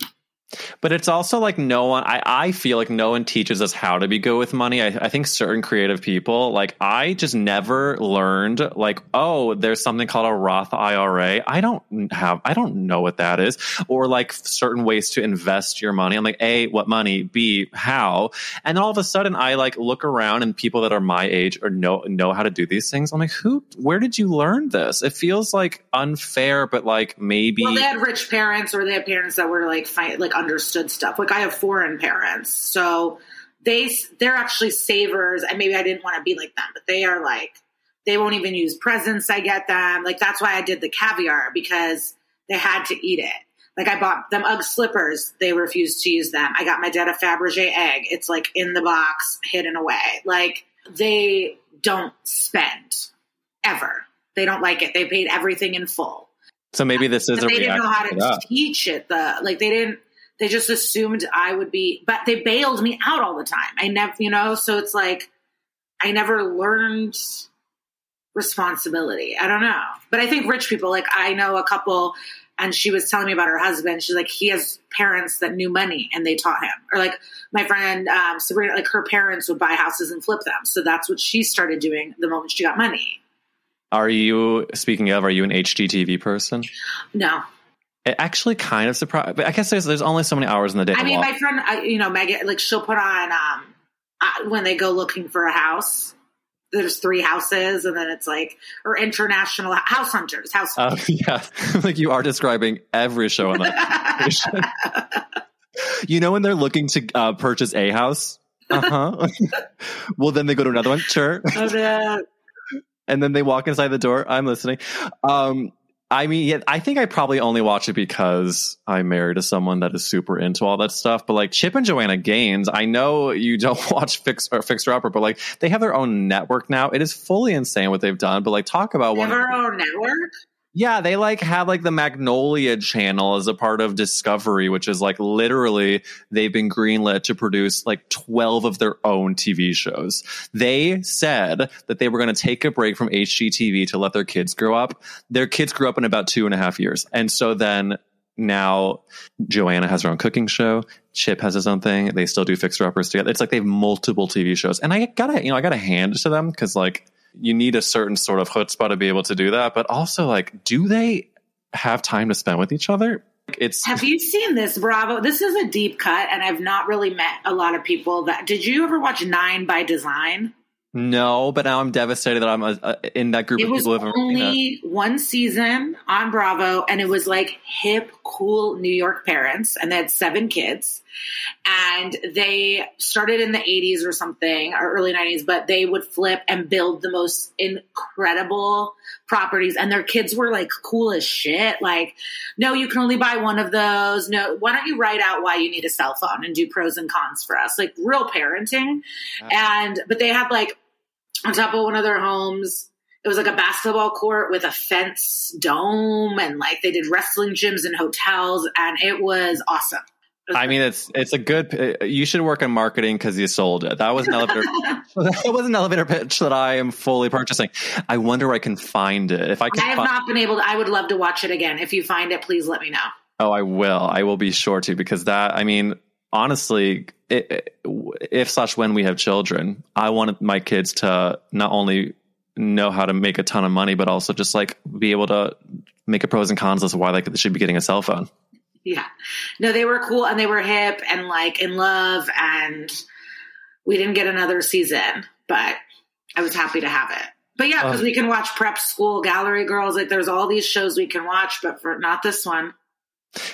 S3: But it's also like no one, I, I feel like no one teaches us how to be good with money. I, I think certain creative people, like I just never learned, like, oh, there's something called a Roth IRA. I don't have, I don't know what that is. Or like certain ways to invest your money. I'm like, A, what money? B, how? And all of a sudden I like look around and people that are my age or know, know how to do these things. I'm like, who, where did you learn this? It feels like unfair, but like maybe.
S2: Well, they had rich parents or they had parents that were like, fight, like understood stuff. Like I have foreign parents, so they they're actually savers. And maybe I didn't want to be like them, but they are like they won't even use presents. I get them. Like that's why I did the caviar because they had to eat it. Like I bought them UGG slippers. They refused to use them. I got my dad a Fabergé egg. It's like in the box, hidden away. Like they don't spend ever. They don't like it. They paid everything in full.
S3: So maybe this is.
S2: They didn't know how to teach it. The like they didn't. They just assumed I would be, but they bailed me out all the time. I never, you know. So it's like I never learned responsibility. I don't know, but I think rich people, like I know a couple, and she was telling me about her husband. She's like, he has parents that knew money and they taught him. Or like my friend um, Sabrina, like her parents would buy houses and flip them. So that's what she started doing the moment she got money.
S3: Are you speaking of? Are you an HGTV person?
S2: No.
S3: It actually kind of surprised, but I guess there's there's only so many hours in the day.
S2: I mean, my friend, uh, you know, Megan, like she'll put on um uh, when they go looking for a house. There's three houses, and then it's like or international house hunters, house.
S3: Uh, yeah, like you are describing every show on that. you know when they're looking to uh, purchase a house. Uh huh. well, then they go to another one. Sure.
S2: Uh,
S3: and then they walk inside the door. I'm listening. Um, I mean, yeah, I think I probably only watch it because I'm married to someone that is super into all that stuff. But like Chip and Joanna Gaines, I know you don't watch Fix or Fixer Upper, but like they have their own network now. It is fully insane what they've done. But like talk about one.
S2: Never own network.
S3: Yeah, they like have like the Magnolia channel as a part of Discovery, which is like literally they've been greenlit to produce like 12 of their own TV shows. They said that they were going to take a break from HGTV to let their kids grow up. Their kids grew up in about two and a half years. And so then now Joanna has her own cooking show. Chip has his own thing. They still do fixer uppers together. It's like they have multiple TV shows. And I gotta, you know, I gotta hand it to them because like you need a certain sort of chutzpah to be able to do that. But also, like, do they have time to spend with each other? It's
S2: Have you seen this, Bravo? This is a deep cut, and I've not really met a lot of people that. Did you ever watch Nine by Design?
S3: no, but now I'm devastated that I'm a, a, in that group
S2: It
S3: of
S2: was
S3: people who haven't seen
S2: only one season on Bravo, and it was like hip, cool New York parents, and they had seven kids. And they started in the 80s or something, or early 90s, but they would flip and build the most incredible properties. And their kids were like cool as shit. Like, no, you can only buy one of those. No, why don't you write out why you need a cell phone and do pros and cons for us? Like, real parenting. And, but they had like, on top of one of their homes, it was like a basketball court with a fence dome and like they did wrestling gyms and hotels and it was awesome.
S3: I mean, it's it's a good. uh, You should work on marketing because you sold it. That was an elevator. that was an elevator pitch that I am fully purchasing. I wonder where I can find it. If I can, I
S2: have
S3: find,
S2: not been able to. I would love to watch it again. If you find it, please let me know.
S3: oh, I will. I will be sure to because that. I mean, honestly, it- if slash when we have children, I want my kids to not only know how to make a ton of money, but also just like be able to make a pros and cons list of why they should be getting a cell phone.
S2: Yeah. No, they were cool and they were hip and like in love and we didn't get another season, but I was happy to have it. But yeah, because
S3: Oh.
S2: we can watch prep school, gallery girls, like there's all these shows we can watch, but for not this one.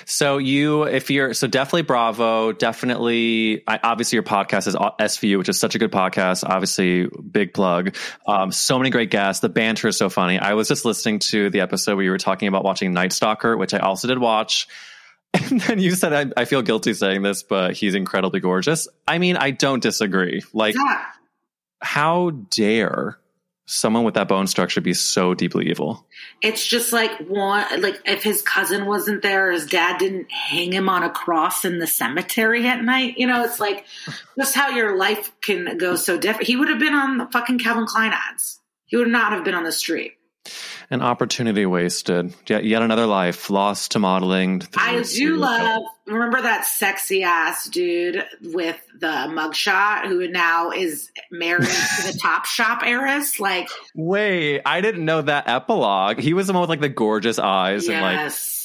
S3: So you, if you're, so definitely Bravo, definitely, I, obviously your podcast is SVU, which is such a good podcast. Obviously, big plug. Um, so many great guests. The banter is so funny. I was just listening to the episode where you were talking about watching Night Stalker, which I also did watch. And then you said, I, I feel guilty saying this, but he's incredibly gorgeous. I mean, I don't disagree. Like,
S2: Yeah.
S3: how dare someone with that bone structure be so deeply evil?
S2: It's just like one, like if his cousin wasn't there, his dad didn't hang him on a cross in the cemetery at night. You know, it's like just how your life can go so different. He would have been on the fucking Calvin Klein ads. He would not have been on the street.
S3: An opportunity wasted. Yet, yet another life lost to modeling.
S2: I do love. Remember that sexy ass dude with the mugshot who now is married to the Top Shop heiress? Like,
S3: Wait, I didn't know that epilogue. He was the one with like the gorgeous eyes and like
S2: yes.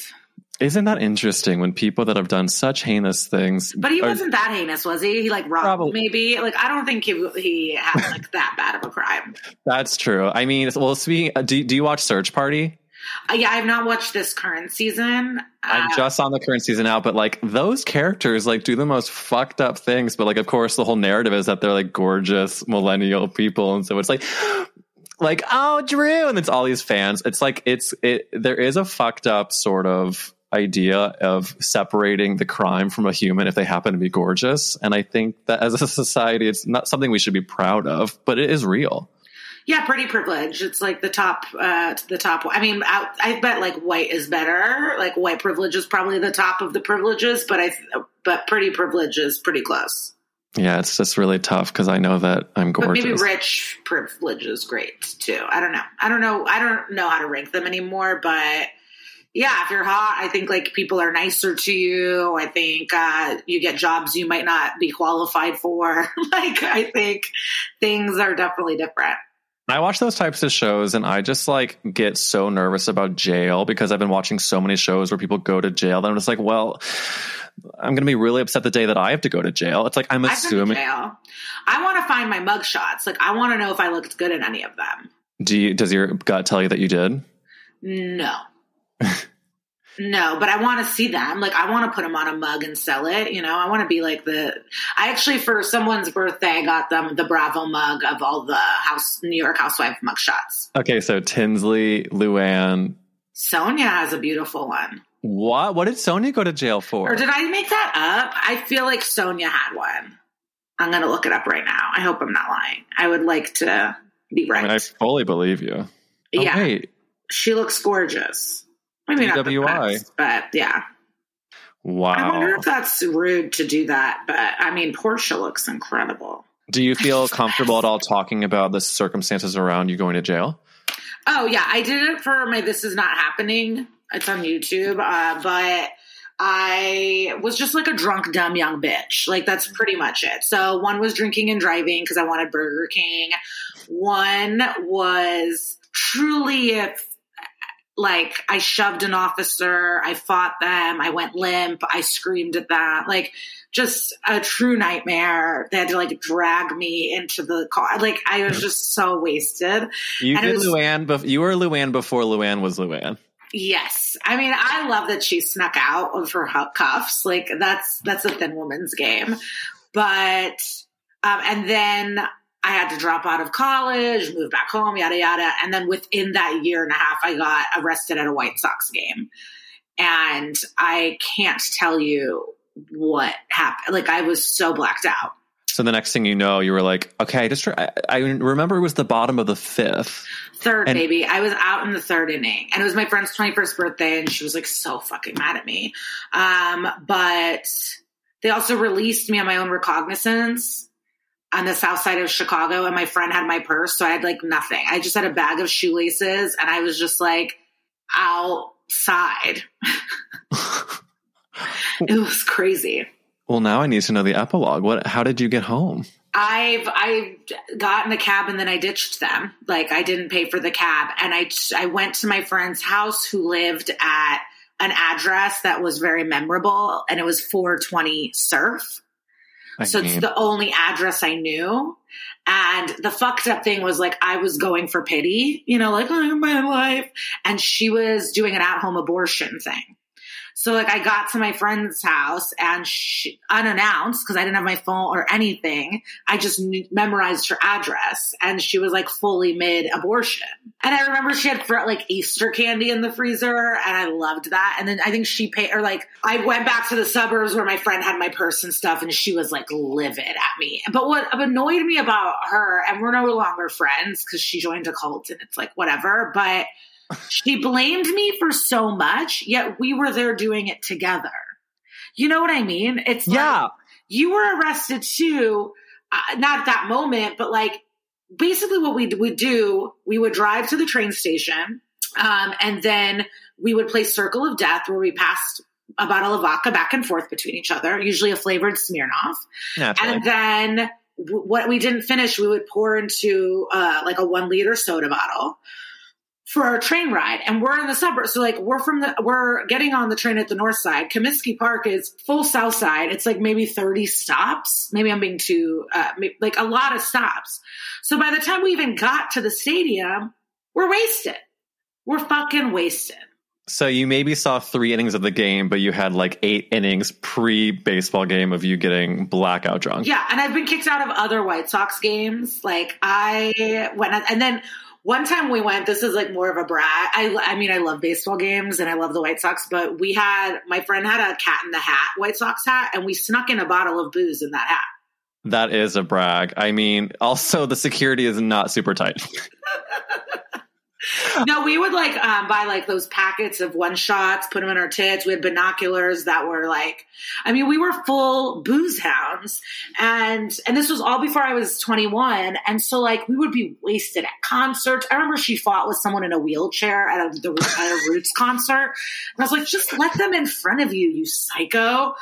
S3: Isn't that interesting when people that have done such heinous things
S2: But he
S3: are-
S2: wasn't that heinous, was he? He like robbed
S3: Probably.
S2: maybe. Like, I don't think he he had like that bad of a crime.
S3: That's true. I mean, well, speaking, uh, do, do you watch Search Party?
S2: Uh, yeah, I've not watched this current season.
S3: I'm
S2: Uh,
S3: just on the current season now, but like those characters like do the most fucked up things. But like, of course, the whole narrative is that they're like gorgeous millennial people, and so it's like, like oh, Drew, and it's all these fans. It's like it's it. There is a fucked up sort of idea of separating the crime from a human if they happen to be gorgeous, and I think that as a society, it's not something we should be proud of, but it is real.
S2: yeah, pretty privilege. It's like the top, uh, the top. I mean, I, I bet like white is better. Like white privilege is probably the top of the privileges, but I, but pretty privilege is pretty close.
S3: Yeah, it's just really tough because I know that I'm
S2: But
S3: gorgeous.
S2: maybe rich privilege is great too. I don't know. I don't know. I don't know how to rank them anymore, but yeah, if you're hot, I think like people are nicer to you. I think uh, you get jobs you might not be qualified for. like I think things are definitely different.
S3: I watch those types of shows and I just like get so nervous about jail because I've been watching so many shows where people go to jail that I'm just like, well, I'm going to be really upset the day that I have to go to jail. It's like I'm
S2: I've been to
S3: assuming.
S2: jail. I want to find my mug shots. Like I want to know if I looked good in any of them.
S3: Do you, does your gut tell you that you did?
S2: No. No, but I want to see them. Like I want to put them on a mug and sell it. You know, I want to be like the. I actually for someone's birthday I got them the Bravo mug of all the house New York housewife mug shots.
S3: Okay, so Tinsley, Luann.
S2: Sonja has a beautiful one.
S3: What? What did Sonja go to jail for?
S2: Or did I make that up? I feel like Sonja had one. I'm gonna look it up right now. I hope I'm not lying. I would like to be
S3: I
S2: right.
S3: mean, I fully believe you. Oh,
S2: yeah,
S3: wait.
S2: she looks gorgeous. Maybe the
S3: DWI.
S2: best, but yeah.
S3: Wow.
S2: I wonder if that's rude to do that, but I mean, Porsha looks incredible.
S3: Do you feel comfortable at all talking about the circumstances around you going to jail?
S2: Oh yeah, I did it for my "This Is Not Happening." It's on YouTube, uh, but I was just like a drunk, dumb young bitch. Like that's pretty much it. So one was drinking and driving because I wanted Burger King. One was truly if like I shoved an officer, I fought them, I went limp, I screamed at them, like just a true nightmare. They had to like drag me into the car. Like I was just so wasted.
S3: You
S2: And
S3: did
S2: was-
S3: Luann. Bef- you were Luann before Luann was Luann.
S2: Yes, I mean I love that she snuck out of her cuffs. Like that's that's a thin woman's game. But um, and then I had to drop out of college, move back home, yada yada. And then within that year and a half, I got arrested at a White Sox game, and I can't tell you what happened. Like I was so blacked out.
S3: So the next thing you know, you were like, okay, I just I, I remember it was the bottom of the fifth.
S2: Third,
S3: And-
S2: baby. I was out in the third inning, and it was my friend's twenty-first birthday, and she was like so fucking mad at me. Um, but they also released me on my own recognizance on the south side of Chicago, and my friend had my purse, so I had like nothing. I just had a bag of shoelaces, and I was just like outside. it was crazy.
S3: Well, now I need to know the epilogue. What? How did you get home?
S2: I've I got in a cab and then I ditched them. Like I didn't pay for the cab, and I I went to my friend's house who lived at an address that was very memorable, and it was 420 Surf. So it's the only address I knew. And the fucked up thing was like I was going for pity, you know, like oh, my life, and she was doing an at home abortion thing. So like I got to my friend's house and she, unannounced because I didn't have my phone or anything. I just memorized her address and she was like fully mid abortion. And I remember she had like Easter candy in the freezer and I loved that. And then I think she paid or like I went back to the suburbs where my friend had my purse and stuff and she was like livid at me. But what annoyed me about her and we're no longer friends because she joined a cult and it's like whatever, but she blamed me for so much, yet we were there doing it together. You know what I mean? It's
S3: yeah.
S2: like you were arrested too, uh, not that moment, but like basically what we would do, we would drive to the train station, um, and then we would play Circle of Death where we passed a bottle of vodka back and forth between each other, usually a flavored Smirnoff.
S3: Naturally.
S2: And then what we didn't finish, we would pour into uh, like a one liter soda bottle for a train ride. And we're in the suburbs. So like we're from the, we're getting on the train at the north side. Comiskey Park is full south side. It's like maybe 30 stops. Maybe I'm being too, uh, like a lot of stops. So by the time we even got to the stadium, we're wasted. We're fucking wasted.
S3: So you maybe saw three innings of the game, but you had like eight innings pre baseball game of you getting blackout drunk.
S2: Yeah, and I've been kicked out of other White Sox games. Like I went, and then one time we went. This is like more of a brag. I, I mean, I love baseball games and I love the White Sox, but we had my friend had a Cat in the Hat White Sox hat, and we snuck in a bottle of booze in that hat.
S3: That is a brag. I mean, also the security is not super tight.
S2: no, we would like um, buy like those packets of one shots, put them in our tits. We had binoculars that were like, I mean, we were full booze hounds, and and this was all before I was twenty one, and so like we would be wasted concerts. I remember she fought with someone in a wheelchair at a, the, at a Roots concert, and I was like, just let them in front of you, you psycho.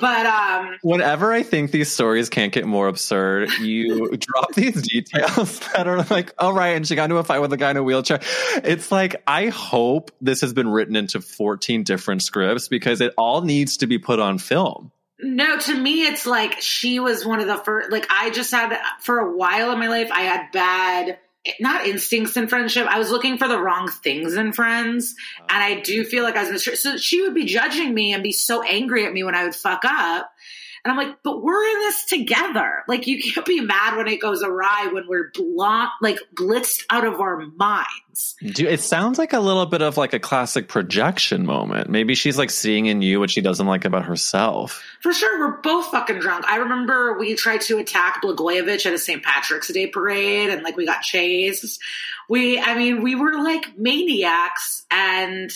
S2: But um,
S3: whenever I think these stories can't get more absurd, you drop these details that are like, all right, and she got into a fight with a guy in a wheelchair. It's like, I hope this has been written into 14 different scripts because it all needs to be put on film.
S2: No, to me, it's like she was one of the first. Like, I just had, for a while in my life, I had bad, not instincts in friendship. I was looking for the wrong things in friends. Uh-huh. And I do feel like I was, mis- so she would be judging me and be so angry at me when I would fuck up. And I'm like, but we're in this together. Like, you can't be mad when it goes awry when we're blunt, like blitzed out of our minds.
S3: Dude, it sounds like a little bit of like a classic projection moment. Maybe she's like seeing in you what she doesn't like about herself.
S2: For sure, we're both fucking drunk. I remember we tried to attack Blagojevich at a St. Patrick's Day parade, and like we got chased. We, I mean, we were like maniacs, and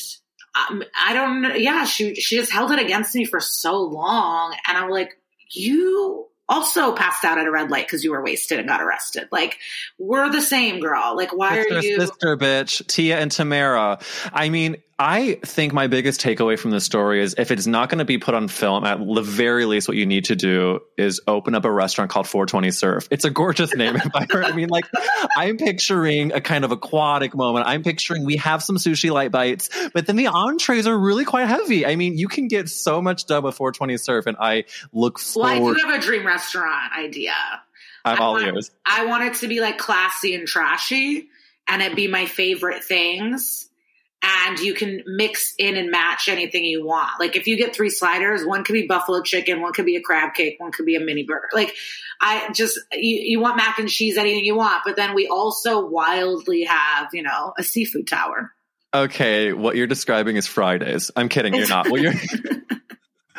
S2: um, I don't know. Yeah, she she just held it against me for so long, and I'm like, you also passed out at a red light because you were wasted and got arrested. Like, we're the same girl. Like, why
S3: sister,
S2: are you
S3: sister bitch, Tia and Tamera? I mean, I think my biggest takeaway from this story is if it's not going to be put on film, at the very least, what you need to do is open up a restaurant called 420 Surf. It's a gorgeous name. if I, heard, I mean, like, I'm picturing a kind of aquatic moment. I'm picturing we have some sushi light bites, but then the entrees are really quite heavy. I mean, you can get so much done with 420 Surf, and I look forward. Well.
S2: I do have a dream restaurant idea.
S3: I'm
S2: I
S3: all
S2: want,
S3: ears.
S2: I want it to be like classy and trashy, and it be my favorite things. And you can mix in and match anything you want. Like if you get three sliders, one could be buffalo chicken, one could be a crab cake, one could be a mini burger. Like I just you, you want mac and cheese, anything you want. But then we also wildly have you know a seafood tower.
S3: Okay, what you're describing is Fridays. I'm kidding. You're not. What you're.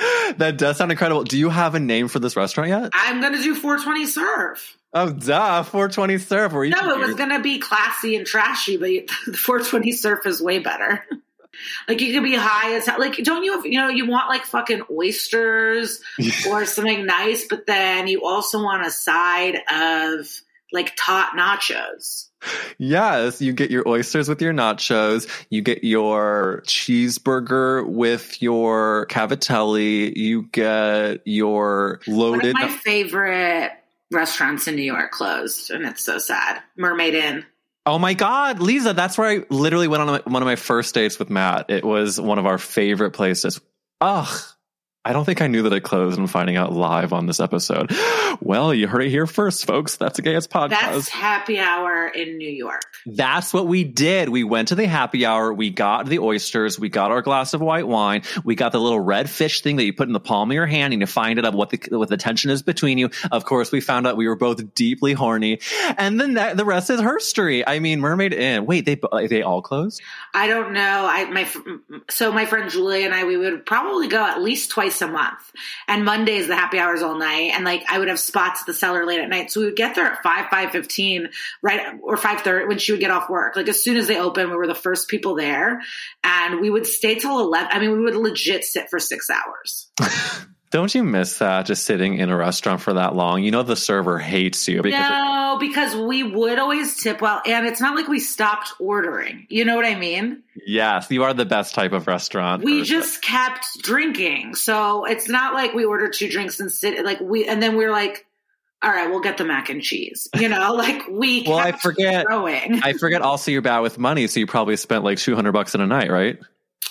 S3: that does sound incredible. Do you have a name for this restaurant yet?
S2: I'm gonna do 420 surf.
S3: Oh, duh, 420 Surf. Where you
S2: No, it was gonna be classy and trashy, but the 420 surf is way better. like you could be high as hell. Like, don't you have, you know, you want like fucking oysters or something nice, but then you also want a side of like tot nachos.
S3: Yes, you get your oysters with your nachos. You get your cheeseburger with your cavatelli. You get your
S2: One
S3: loaded.
S2: of my favorite restaurants in New York closed, and it's so sad. Mermaid Inn.
S3: Oh my God, Liza, that's where I literally went on one of my first dates with Matt. It was one of our favorite places. Ugh. I don't think I knew that it closed. I'm finding out live on this episode. Well, you heard it here first, folks. That's a Gay Ass podcast.
S2: That's happy hour in New York.
S3: That's what we did. We went to the happy hour. We got the oysters. We got our glass of white wine. We got the little red fish thing that you put in the palm of your hand and you find it up what the what the tension is between you. Of course, we found out we were both deeply horny, and then that, the rest is herstory. I mean, Mermaid Inn. Wait, they they all closed.
S2: I don't know. I my so my friend Julie and I we would probably go at least twice a month. And Mondays the happy hours all night, and like I would have spots at the cellar late at night. So we would get there at five five fifteen, right or five thirty when she would get off work. Like as soon as they opened, we were the first people there, and we would stay till eleven. I mean, we would legit sit for six hours.
S3: Don't you miss that? Just sitting in a restaurant for that long. You know the server hates you because
S2: no, because we would always tip well, and it's not like we stopped ordering. You know what I mean?
S3: yes, you are the best type of restaurant.
S2: We
S3: person.
S2: just kept drinking, so it's not like we ordered two drinks and sit like we, and then we're like, all right, we'll get the mac and cheese. You know, like we.
S3: Well, I forget.
S2: Growing.
S3: I forget. Also, you're bad with money, so you probably spent like two hundred bucks in a night, right?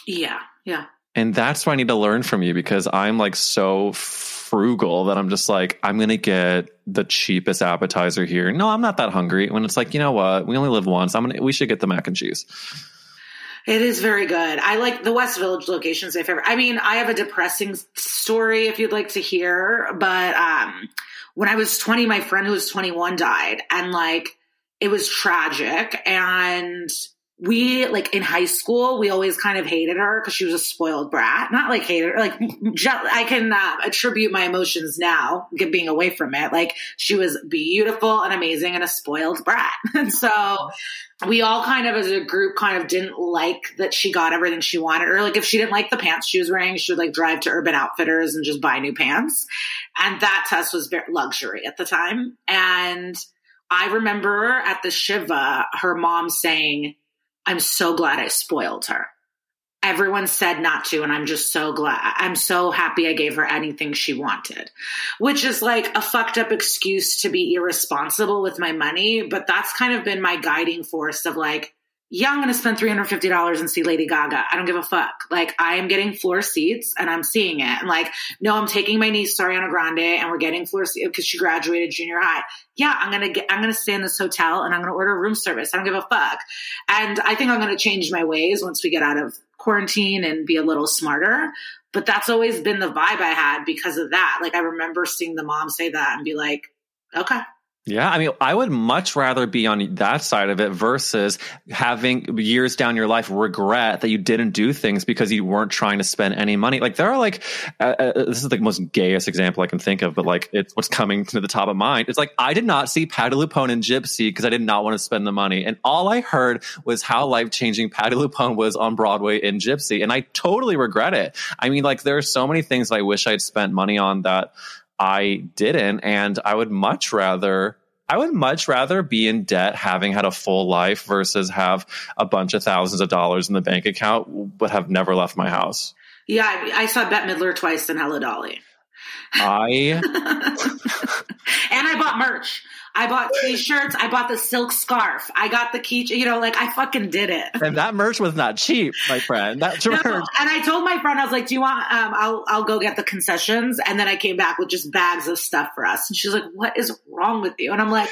S2: yeah, yeah.
S3: And that's what I need to learn from you because I'm like so frugal that I'm just like, I'm going to get the cheapest appetizer here. No, I'm not that hungry. When it's like, you know what? We only live once. I'm going to, we should get the mac and cheese.
S2: It is very good. I like the West Village location is my favorite. I mean, I have a depressing story if you'd like to hear, but um, when I was 20, my friend who was 21 died, and like it was tragic. And we like in high school, we always kind of hated her because she was a spoiled brat. Not like hated her, like I can uh, attribute my emotions now, being away from it. Like she was beautiful and amazing and a spoiled brat. and so we all kind of as a group kind of didn't like that she got everything she wanted. Or like if she didn't like the pants she was wearing, she would like drive to Urban Outfitters and just buy new pants. And that test was very luxury at the time. And I remember at the Shiva, her mom saying, I'm so glad I spoiled her. Everyone said not to, and I'm just so glad. I'm so happy I gave her anything she wanted, which is like a fucked up excuse to be irresponsible with my money. But that's kind of been my guiding force of like, yeah, I'm going to spend $350 and see Lady Gaga. I don't give a fuck. Like, I am getting floor seats and I'm seeing it. And like, no, I'm taking my niece, Ariana Grande, and we're getting floor seats because she graduated junior high. Yeah, I'm going to get, I'm going to stay in this hotel and I'm going to order room service. I don't give a fuck. And I think I'm going to change my ways once we get out of quarantine and be a little smarter. But that's always been the vibe I had because of that. Like, I remember seeing the mom say that and be like, okay,
S3: yeah, I mean, I would much rather be on that side of it versus having years down your life regret that you didn't do things because you weren't trying to spend any money. Like there are like, uh, uh, this is the most gayest example I can think of, but like it's what's coming to the top of mind. It's like I did not see Patti LuPone in Gypsy because I did not want to spend the money, and all I heard was how life changing Patti LuPone was on Broadway in Gypsy, and I totally regret it. I mean, like there are so many things that I wish I'd spent money on that I didn't. And I would much rather I would much rather be in debt having had a full life versus have a bunch of thousands of dollars in the bank account but have never left my house.
S2: Yeah, I, I saw Bette Midler twice in Hello Dolly.
S3: I
S2: and I bought merch. I bought t-shirts. I bought the silk scarf. I got the key. You know, like I fucking did it.
S3: And that merch was not cheap, my friend. That no, merch. And
S2: I told my friend, I was like, "Do you want? Um, I'll I'll go get the concessions." And then I came back with just bags of stuff for us. And she's like, "What is wrong with you?" And I'm like,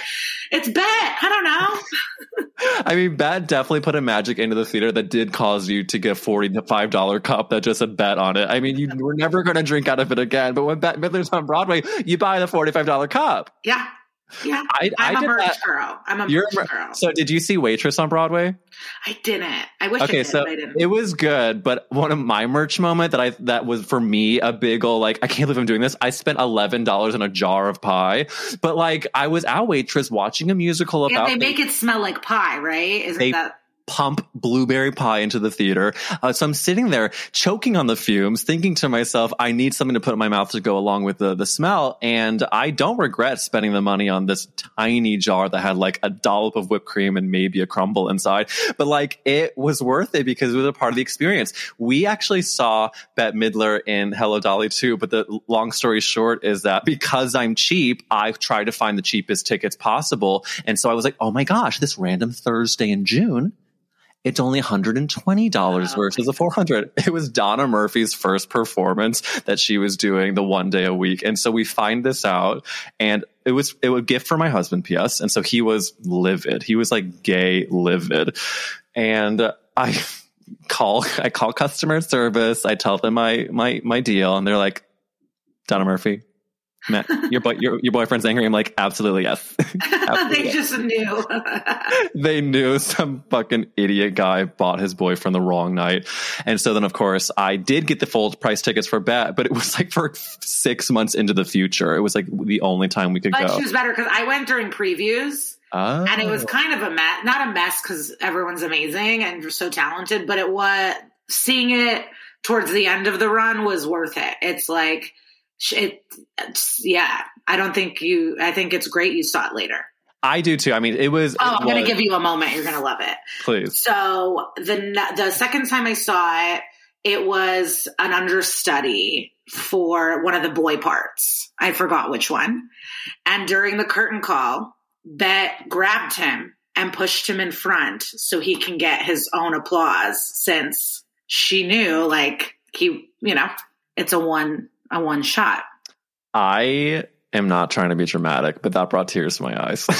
S2: "It's Bette. I don't know."
S3: I mean, Bette definitely put a magic into the theater that did cause you to get forty to five dollar cup that just said bet on it. I mean, you were never going to drink out of it again. But when Bette Midler's on Broadway, you buy the forty five dollar cup.
S2: Yeah. Yeah, I, I'm I a merch girl. I'm a merch girl.
S3: So, did you see Waitress on Broadway?
S2: I didn't. I wish. Okay, I did,
S3: so it was good, but one of my merch moment that I that was for me a big ol' like I can't believe I'm doing this. I spent eleven dollars on a jar of pie, but like I was at Waitress watching a musical about.
S2: Yeah, they make it smell like pie, right? Isn't
S3: they,
S2: that?
S3: Pump blueberry pie into the theater. Uh, so I'm sitting there choking on the fumes, thinking to myself, I need something to put in my mouth to go along with the, the smell. And I don't regret spending the money on this tiny jar that had like a dollop of whipped cream and maybe a crumble inside. But like it was worth it because it was a part of the experience. We actually saw Bette Midler in Hello Dolly too. But the long story short is that because I'm cheap, I tried to find the cheapest tickets possible. And so I was like, oh my gosh, this random Thursday in June it's only $120 oh, versus a 400 It was Donna Murphy's first performance that she was doing the one day a week. And so we find this out and it was, it was a gift for my husband, P.S. And so he was livid. He was like gay livid. And I call, I call customer service. I tell them my, my, my deal and they're like, Donna Murphy, Matt, your, boy, your your boyfriend's angry. I'm like, absolutely yes.
S2: absolutely they just knew.
S3: they knew some fucking idiot guy bought his boyfriend the wrong night, and so then of course I did get the full price tickets for Bette, but it was like for six months into the future. It was like the only time we could
S2: but
S3: go.
S2: She was better because I went during previews. Oh. And it was kind of a mess, not a mess because everyone's amazing and so talented, but it was seeing it towards the end of the run was worth it. It's like it, yeah, I don't think you, I think it's great you saw it later.
S3: I do too. I mean, it was.
S2: Oh, I'm going to give you a moment. You're going to love it.
S3: Please.
S2: So the the second time I saw it, it was an understudy for one of the boy parts. I forgot which one. And during the curtain call, Bette grabbed him and pushed him in front so he can get his own applause since she knew like he, you know, it's a one a one shot.
S3: I am not trying to be dramatic, but that brought tears to my eyes.
S2: um,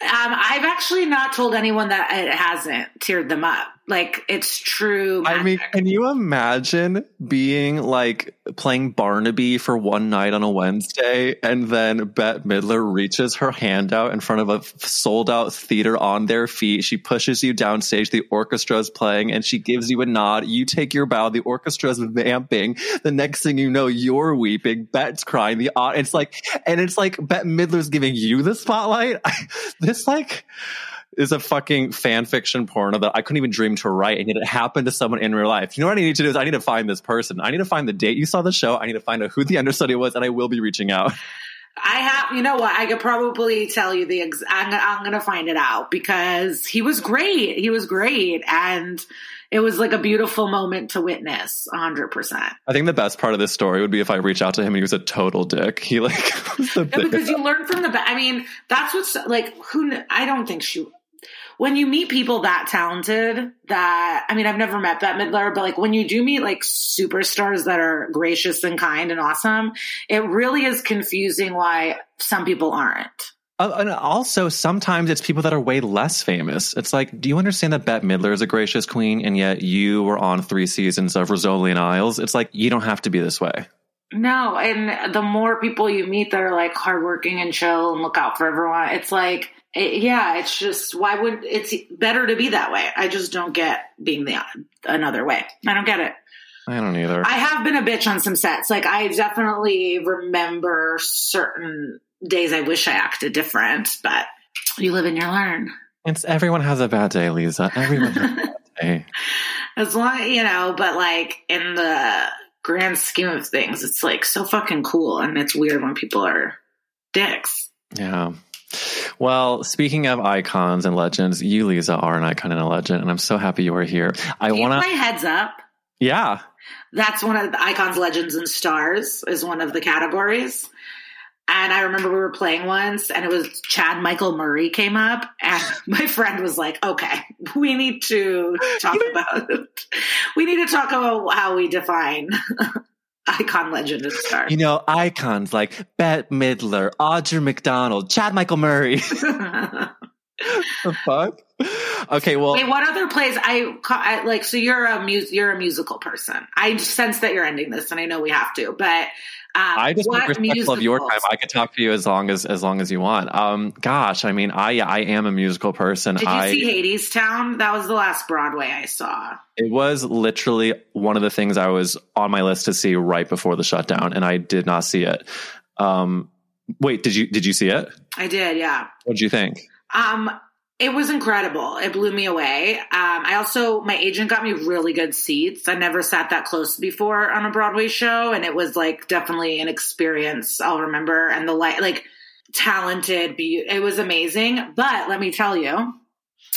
S2: I've actually not told anyone that it hasn't teared them up. Like it's true.
S3: I mean, can you imagine being like playing Barnaby for one night on a Wednesday and then Bette Midler reaches her hand out in front of a sold out theater on their feet. She pushes you downstage. The orchestra is playing and she gives you a nod. You take your bow. The orchestra is vamping. The next thing you know, you're weeping. Bette's crying. The it's like, and it's like Bette Midler's giving you the spotlight. this like, is a fucking fan fiction porno that I couldn't even dream to write, and yet it happened to someone in real life. You know what I need to do is I need to find this person. I need to find the date you saw the show. I need to find out who the understudy was, and I will be reaching out.
S2: I have, you know what? I could probably tell you the. Ex- I'm, I'm going to find it out because he was great. He was great, and it was like a beautiful moment to witness. 100. percent
S3: I think the best part of this story would be if I reach out to him and he was a total dick. He like was the
S2: No, because you learn from the. I mean, that's what's like. Who? I don't think she. When you meet people that talented, that I mean, I've never met Bette Midler, but like when you do meet like superstars that are gracious and kind and awesome, it really is confusing why some people aren't.
S3: Uh, and also, sometimes it's people that are way less famous. It's like, do you understand that Bette Midler is a gracious queen, and yet you were on three seasons of Rizzoli and Isles? It's like you don't have to be this way.
S2: No, and the more people you meet that are like hardworking and chill and look out for everyone, it's like, it, yeah, it's just why would it's better to be that way? I just don't get being the another way. I don't get it.
S3: I don't either.
S2: I have been a bitch on some sets. Like I definitely remember certain days I wish I acted different, but you live and you learn.
S3: it's everyone has a bad day, Liza. Everyone has a bad day.
S2: As long you know, but like in the grand scheme of things, it's like so fucking cool, and it's weird when people are dicks.
S3: Yeah. Well, speaking of icons and legends, you, Liza, are an icon and a legend, and I'm so happy you are here. I want
S2: my
S3: to,
S2: heads up.
S3: yeah.
S2: That's one of the icons, legends, and stars is one of the categories. And I remember we were playing once, and it was Chad Michael Murray came up, and my friend was like, "Okay, we need to talk about we need to talk about how we define icon, legend, and star."
S3: You know, icons like Bette Midler, Audra McDonald, Chad Michael Murray. the fuck? Okay, well,
S2: Wait, what other plays? I, I like. So you're a mus- you're a musical person. I sense that you're ending this, and I know we have to, but um,
S3: I just
S2: what
S3: respectful of your time. I could talk to you as long as as long as you want. Um, gosh, I mean, I I am a musical person.
S2: Did you
S3: I
S2: see Hadestown? That was the last Broadway I saw.
S3: it was literally one of the things I was on my list to see right before the shutdown, and I did not see it. Um, wait, did you did you see it?
S2: I did, yeah.
S3: What did you think?
S2: Um, it was incredible. It blew me away. Um, I also, my agent got me really good seats. I never sat that close before on a Broadway show, and it was like definitely an experience I'll remember. And the light, like talented, be- it was amazing. But let me tell you,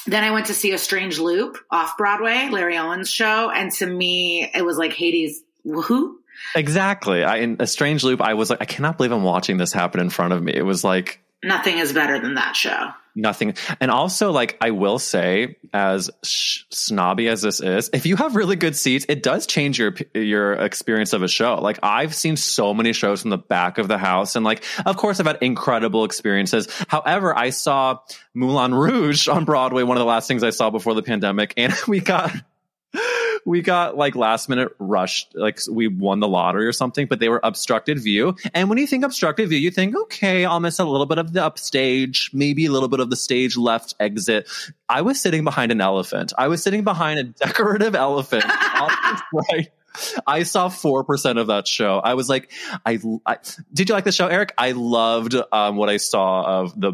S2: then I went to see A Strange Loop off Broadway, Larry Owens' show, and to me, it was like Hades. Who?
S3: Exactly. I in a strange loop. I was like, I cannot believe I'm watching this happen in front of me. It was like
S2: Nothing is better than that show.
S3: nothing. And also, like, I will say, as sh- snobby as this is, if you have really good seats, it does change your your experience of a show. Like, I've seen so many shows from the back of the house, and like, of course, I've had incredible experiences. However, I saw Moulin Rouge on Broadway, one of the last things I saw before the pandemic, and we got we got like last minute rushed, like we won the lottery or something, but they were obstructed view. And when you think obstructed view, you think, okay, I'll miss a little bit of the upstage, maybe a little bit of the stage left exit. I was sitting behind an elephant. I was sitting behind a decorative elephant. right. I saw 4% of that show. I was like, I, I did you like the show, Eric? I loved um, what I saw of the,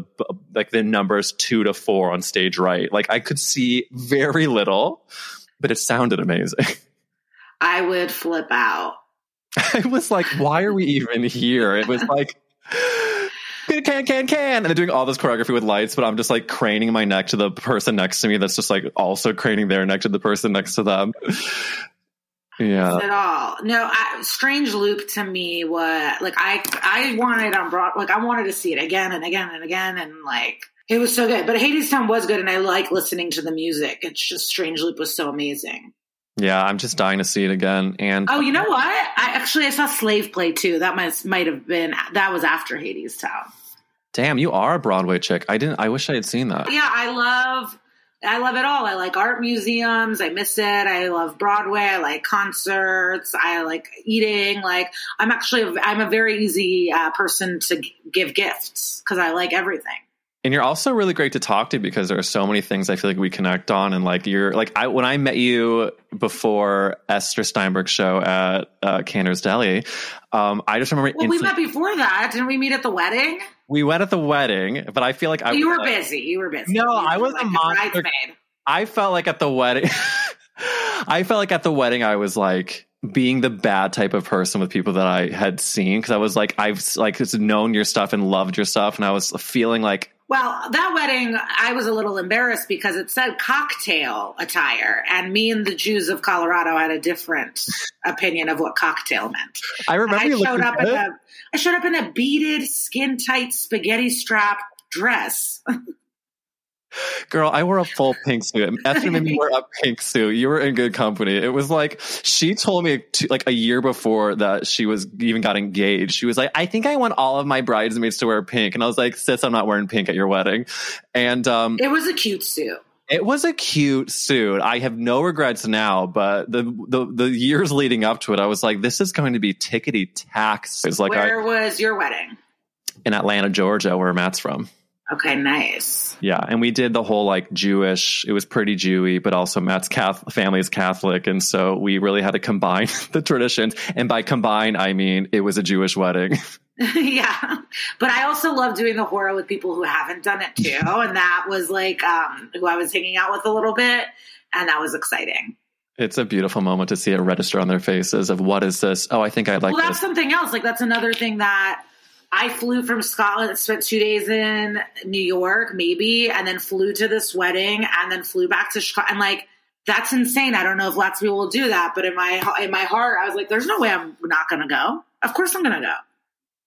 S3: like the numbers two to four on stage right. Like I could see very little, but it sounded amazing.
S2: I would flip out.
S3: I was like, why are we even here? It was like, can, can, can, can. And they're doing all this choreography with lights, but I'm just like craning my neck to the person next to me that's just like also craning their neck to the person next to them. Yeah.
S2: at all. No, I, Strange Loop to me was like I I wanted on broad like I wanted to see it again and again and again and like it was so good. But Hadestown was good and I like listening to the music. It's just Strange Loop was so amazing.
S3: Yeah. I'm just dying to see it again. And
S2: Oh, you know what? I actually I saw Slave Play too. That might might have been that was after Hadestown.
S3: damn, you are a Broadway chick. I didn't, I wish I had seen that.
S2: Yeah, I love I love it all. I like art museums. I miss it. I love Broadway. I like concerts. I like eating. Like I'm actually, a, I'm a very easy uh, person to give gifts because I like everything.
S3: And you're also really great to talk to because there are so many things I feel like we connect on. And like you're like I when I met you before Esther Steinberg's show at uh, Deli, um, I just remember.
S2: Well, we met before that, didn't we? Meet at the wedding.
S3: We went at the wedding, but I feel like I
S2: you were
S3: like,
S2: busy. You were busy.
S3: No,
S2: you
S3: I was
S2: like
S3: a monster. I felt like at the wedding. I felt like at the wedding I was like being the bad type of person with people that I had seen because I was like I've like it's known your stuff and loved your stuff and I was feeling like
S2: well, that wedding, I was a little embarrassed because it said cocktail attire, and me and the Jews of Colorado had a different opinion of what cocktail meant.
S3: I remember
S2: I showed up in a, I showed up in a beaded, skin tight, spaghetti strap dress.
S3: Girl, I wore a full pink suit. Esther made me wear a pink suit. You were in good company. It was like she told me to, like a year before that she was even got engaged. She was like, "I think I want all of my bridesmaids to wear pink," and I was like, "Sis, I'm not wearing pink at your wedding." And um,
S2: it was a cute suit.
S3: It was a cute suit. I have no regrets now, but the the, the years leading up to it, I was like, "This is going to be tickety tax." It's like,
S2: where I, was your wedding?
S3: In Atlanta, Georgia, where Matt's from.
S2: Okay, nice.
S3: Yeah, and we did the whole like Jewish. It was pretty Jewy, but also Matt's Catholic, family is Catholic, and so we really had to combine the traditions. And by combine, I mean it was a Jewish wedding.
S2: yeah, but I also love doing the hora with people who haven't done it too, and that was like um, who I was hanging out with a little bit, and that was exciting.
S3: It's a beautiful moment to see it register on their faces of what is this? Oh, I think I'd like.
S2: Well, that's
S3: this.
S2: something else. Like that's another thing that I flew from Scotland, spent two days in New York, maybe, and then flew to this wedding, and then flew back to Chicago. And like, that's insane. I don't know if lots of people will do that, but in my in my heart, I was like, "There's no way I'm not going to go. Of course, I'm going to go."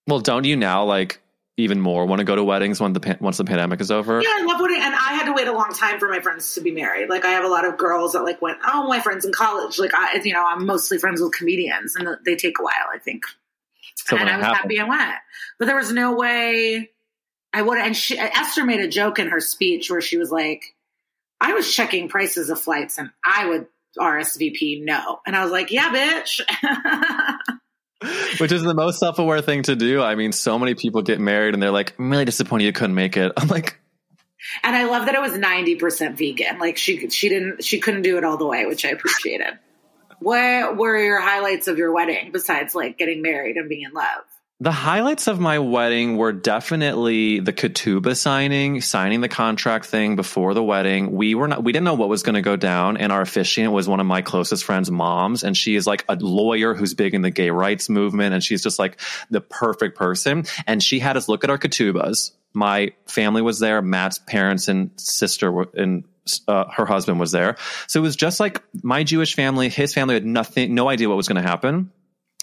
S3: Well, don't you now like even more want to go to weddings when the once the pandemic is over?
S2: Yeah, I love wedding, and I had to wait a long time for my friends to be married. Like, I have a lot of girls that like went, "Oh, my friends in college." Like, I, you know, I'm mostly friends with comedians, and they take a while. I think and I was happy I went. But there was no way I would. And she, Esther made a joke in her speech where she was like, "I was checking prices of flights, and I would RSVP no." And I was like, "Yeah, bitch."
S3: Which is the most self-aware thing to do. I mean, so many people get married and they're like, "I'm really disappointed you couldn't make it." I'm like,
S2: and I love that it was 90% vegan. Like she she didn't she couldn't do it all the way, which I appreciated. What were your highlights of your wedding besides like getting married and being in love?
S3: The highlights of my wedding were definitely the ketubah signing, signing the contract thing before the wedding. We were not, we didn't know what was going to go down. And our officiant was one of my closest friends' moms. And she is like a lawyer who's big in the gay rights movement. And she's just like the perfect person. And she had us look at our ketubahs. My family was there. Matt's parents and sister were, and uh, her husband was there. So it was just like my Jewish family, his family had nothing, no idea what was going to happen.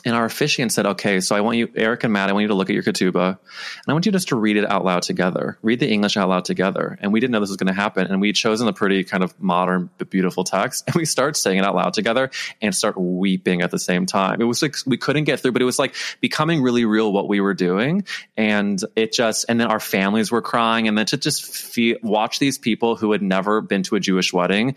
S3: And our officiant said, okay, so I want you, Eric and Matt, I want you to look at your ketubah and I want you just to read it out loud together. Read the English out loud together. And we didn't know this was going to happen. And we had chosen a pretty kind of modern but beautiful text. And we start saying it out loud together and start weeping at the same time. It was like, we couldn't get through, but it was like becoming really real what we were doing. And it just, and then our families were crying. And then to just feel, watch these people who had never been to a Jewish wedding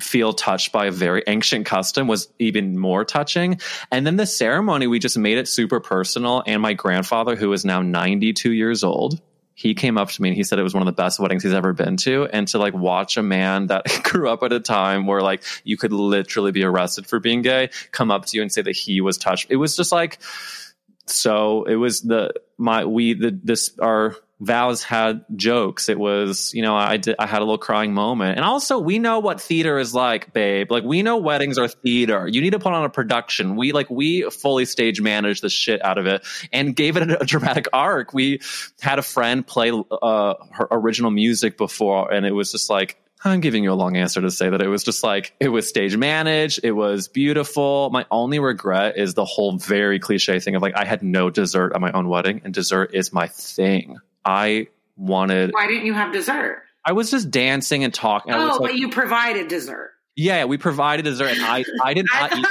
S3: feel touched by a very ancient custom was even more touching. And then the ceremony, we just made it super personal. And my grandfather, who is now 92 years old, he came up to me and he said it was one of the best weddings he's ever been to. And to like watch a man that grew up at a time where like you could literally be arrested for being gay come up to you and say that he was touched. It was just like, so it was the, my, we, the, this, our, vows had jokes. It was, you know, I did, I had a little crying moment. And also we know what theater is like, babe. Like we know weddings are theater. You need to put on a production. We like, we fully stage managed the shit out of it and gave it a, a dramatic arc. We had a friend play, uh, her original music before and it was just like, I'm giving you a long answer to say that it was just like it was stage managed, it was beautiful. My only regret is the whole very cliche thing of like I had no dessert at my own wedding, and dessert is my thing. I wanted.
S2: Why didn't you have dessert?
S3: I was just dancing and talking.
S2: Oh,
S3: like,
S2: but you provided dessert.
S3: Yeah, we provided dessert, and I I did not. eat,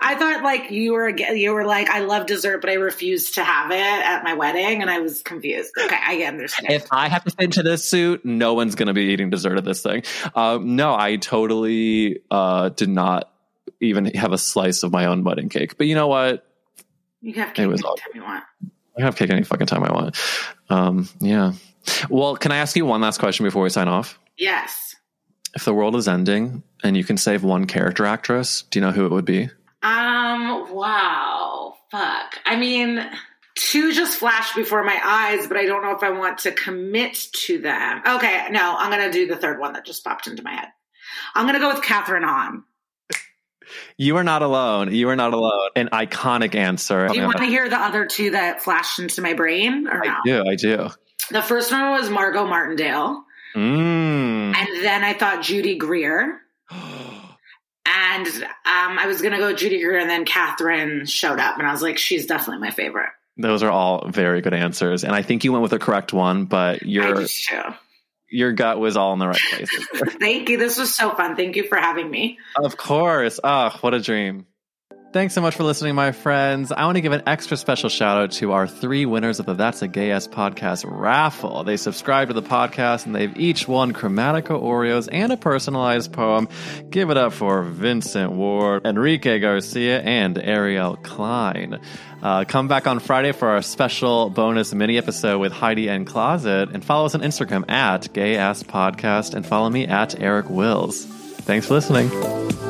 S2: I thought like you were you were like I love dessert, but I refused to have it at my wedding, and I was confused. Okay, I understand.
S3: If I have to fit into this suit, no one's going to be eating dessert at this thing. Uh, no, I totally uh, did not even have a slice of my own wedding cake. But you know what?
S2: You can have cake anytime you want.
S3: I have cake any fucking time I want. Um, yeah. Well, can I ask you one last question before we sign off?
S2: Yes.
S3: If the world is ending and you can save one character actress, do you know who it would be?
S2: Um, wow. Fuck. I mean, two just flashed before my eyes, but I don't know if I want to commit to them. Okay, no, I'm going to do the third one that just popped into my head. I'm going to go with Kathryn Hahn.
S3: You are not alone. You are not alone. An iconic answer.
S2: Do you want to hear the other two that flashed into my brain or no?
S3: I do. I do.
S2: The first one was Margot Martindale.
S3: Mm.
S2: And then I thought Judy Greer. and um, I was going to go Judy Greer, and then Kathryn showed up, and I was like, she's definitely my favorite.
S3: Those are all very good answers, and I think you went with the correct one. But your your gut was all in the right place.
S2: Thank you. This was so fun. Thank you for having me.
S3: Of course. Oh, what a dream. Thanks so much for listening, my friends. I want to give an extra special shout out to our three winners of the That's a Gay Ass podcast raffle. They subscribed to the podcast and they've each won Chromatica Oreos and a personalized poem. Give it up for Vincent Ward, Enrique Garcia, and Ariel Klein. Uh, come back on Friday for our special bonus mini episode with Heidi N Closet, and follow us on Instagram at Gay Ass Podcast, and follow me at Eric Wills. Thanks for listening.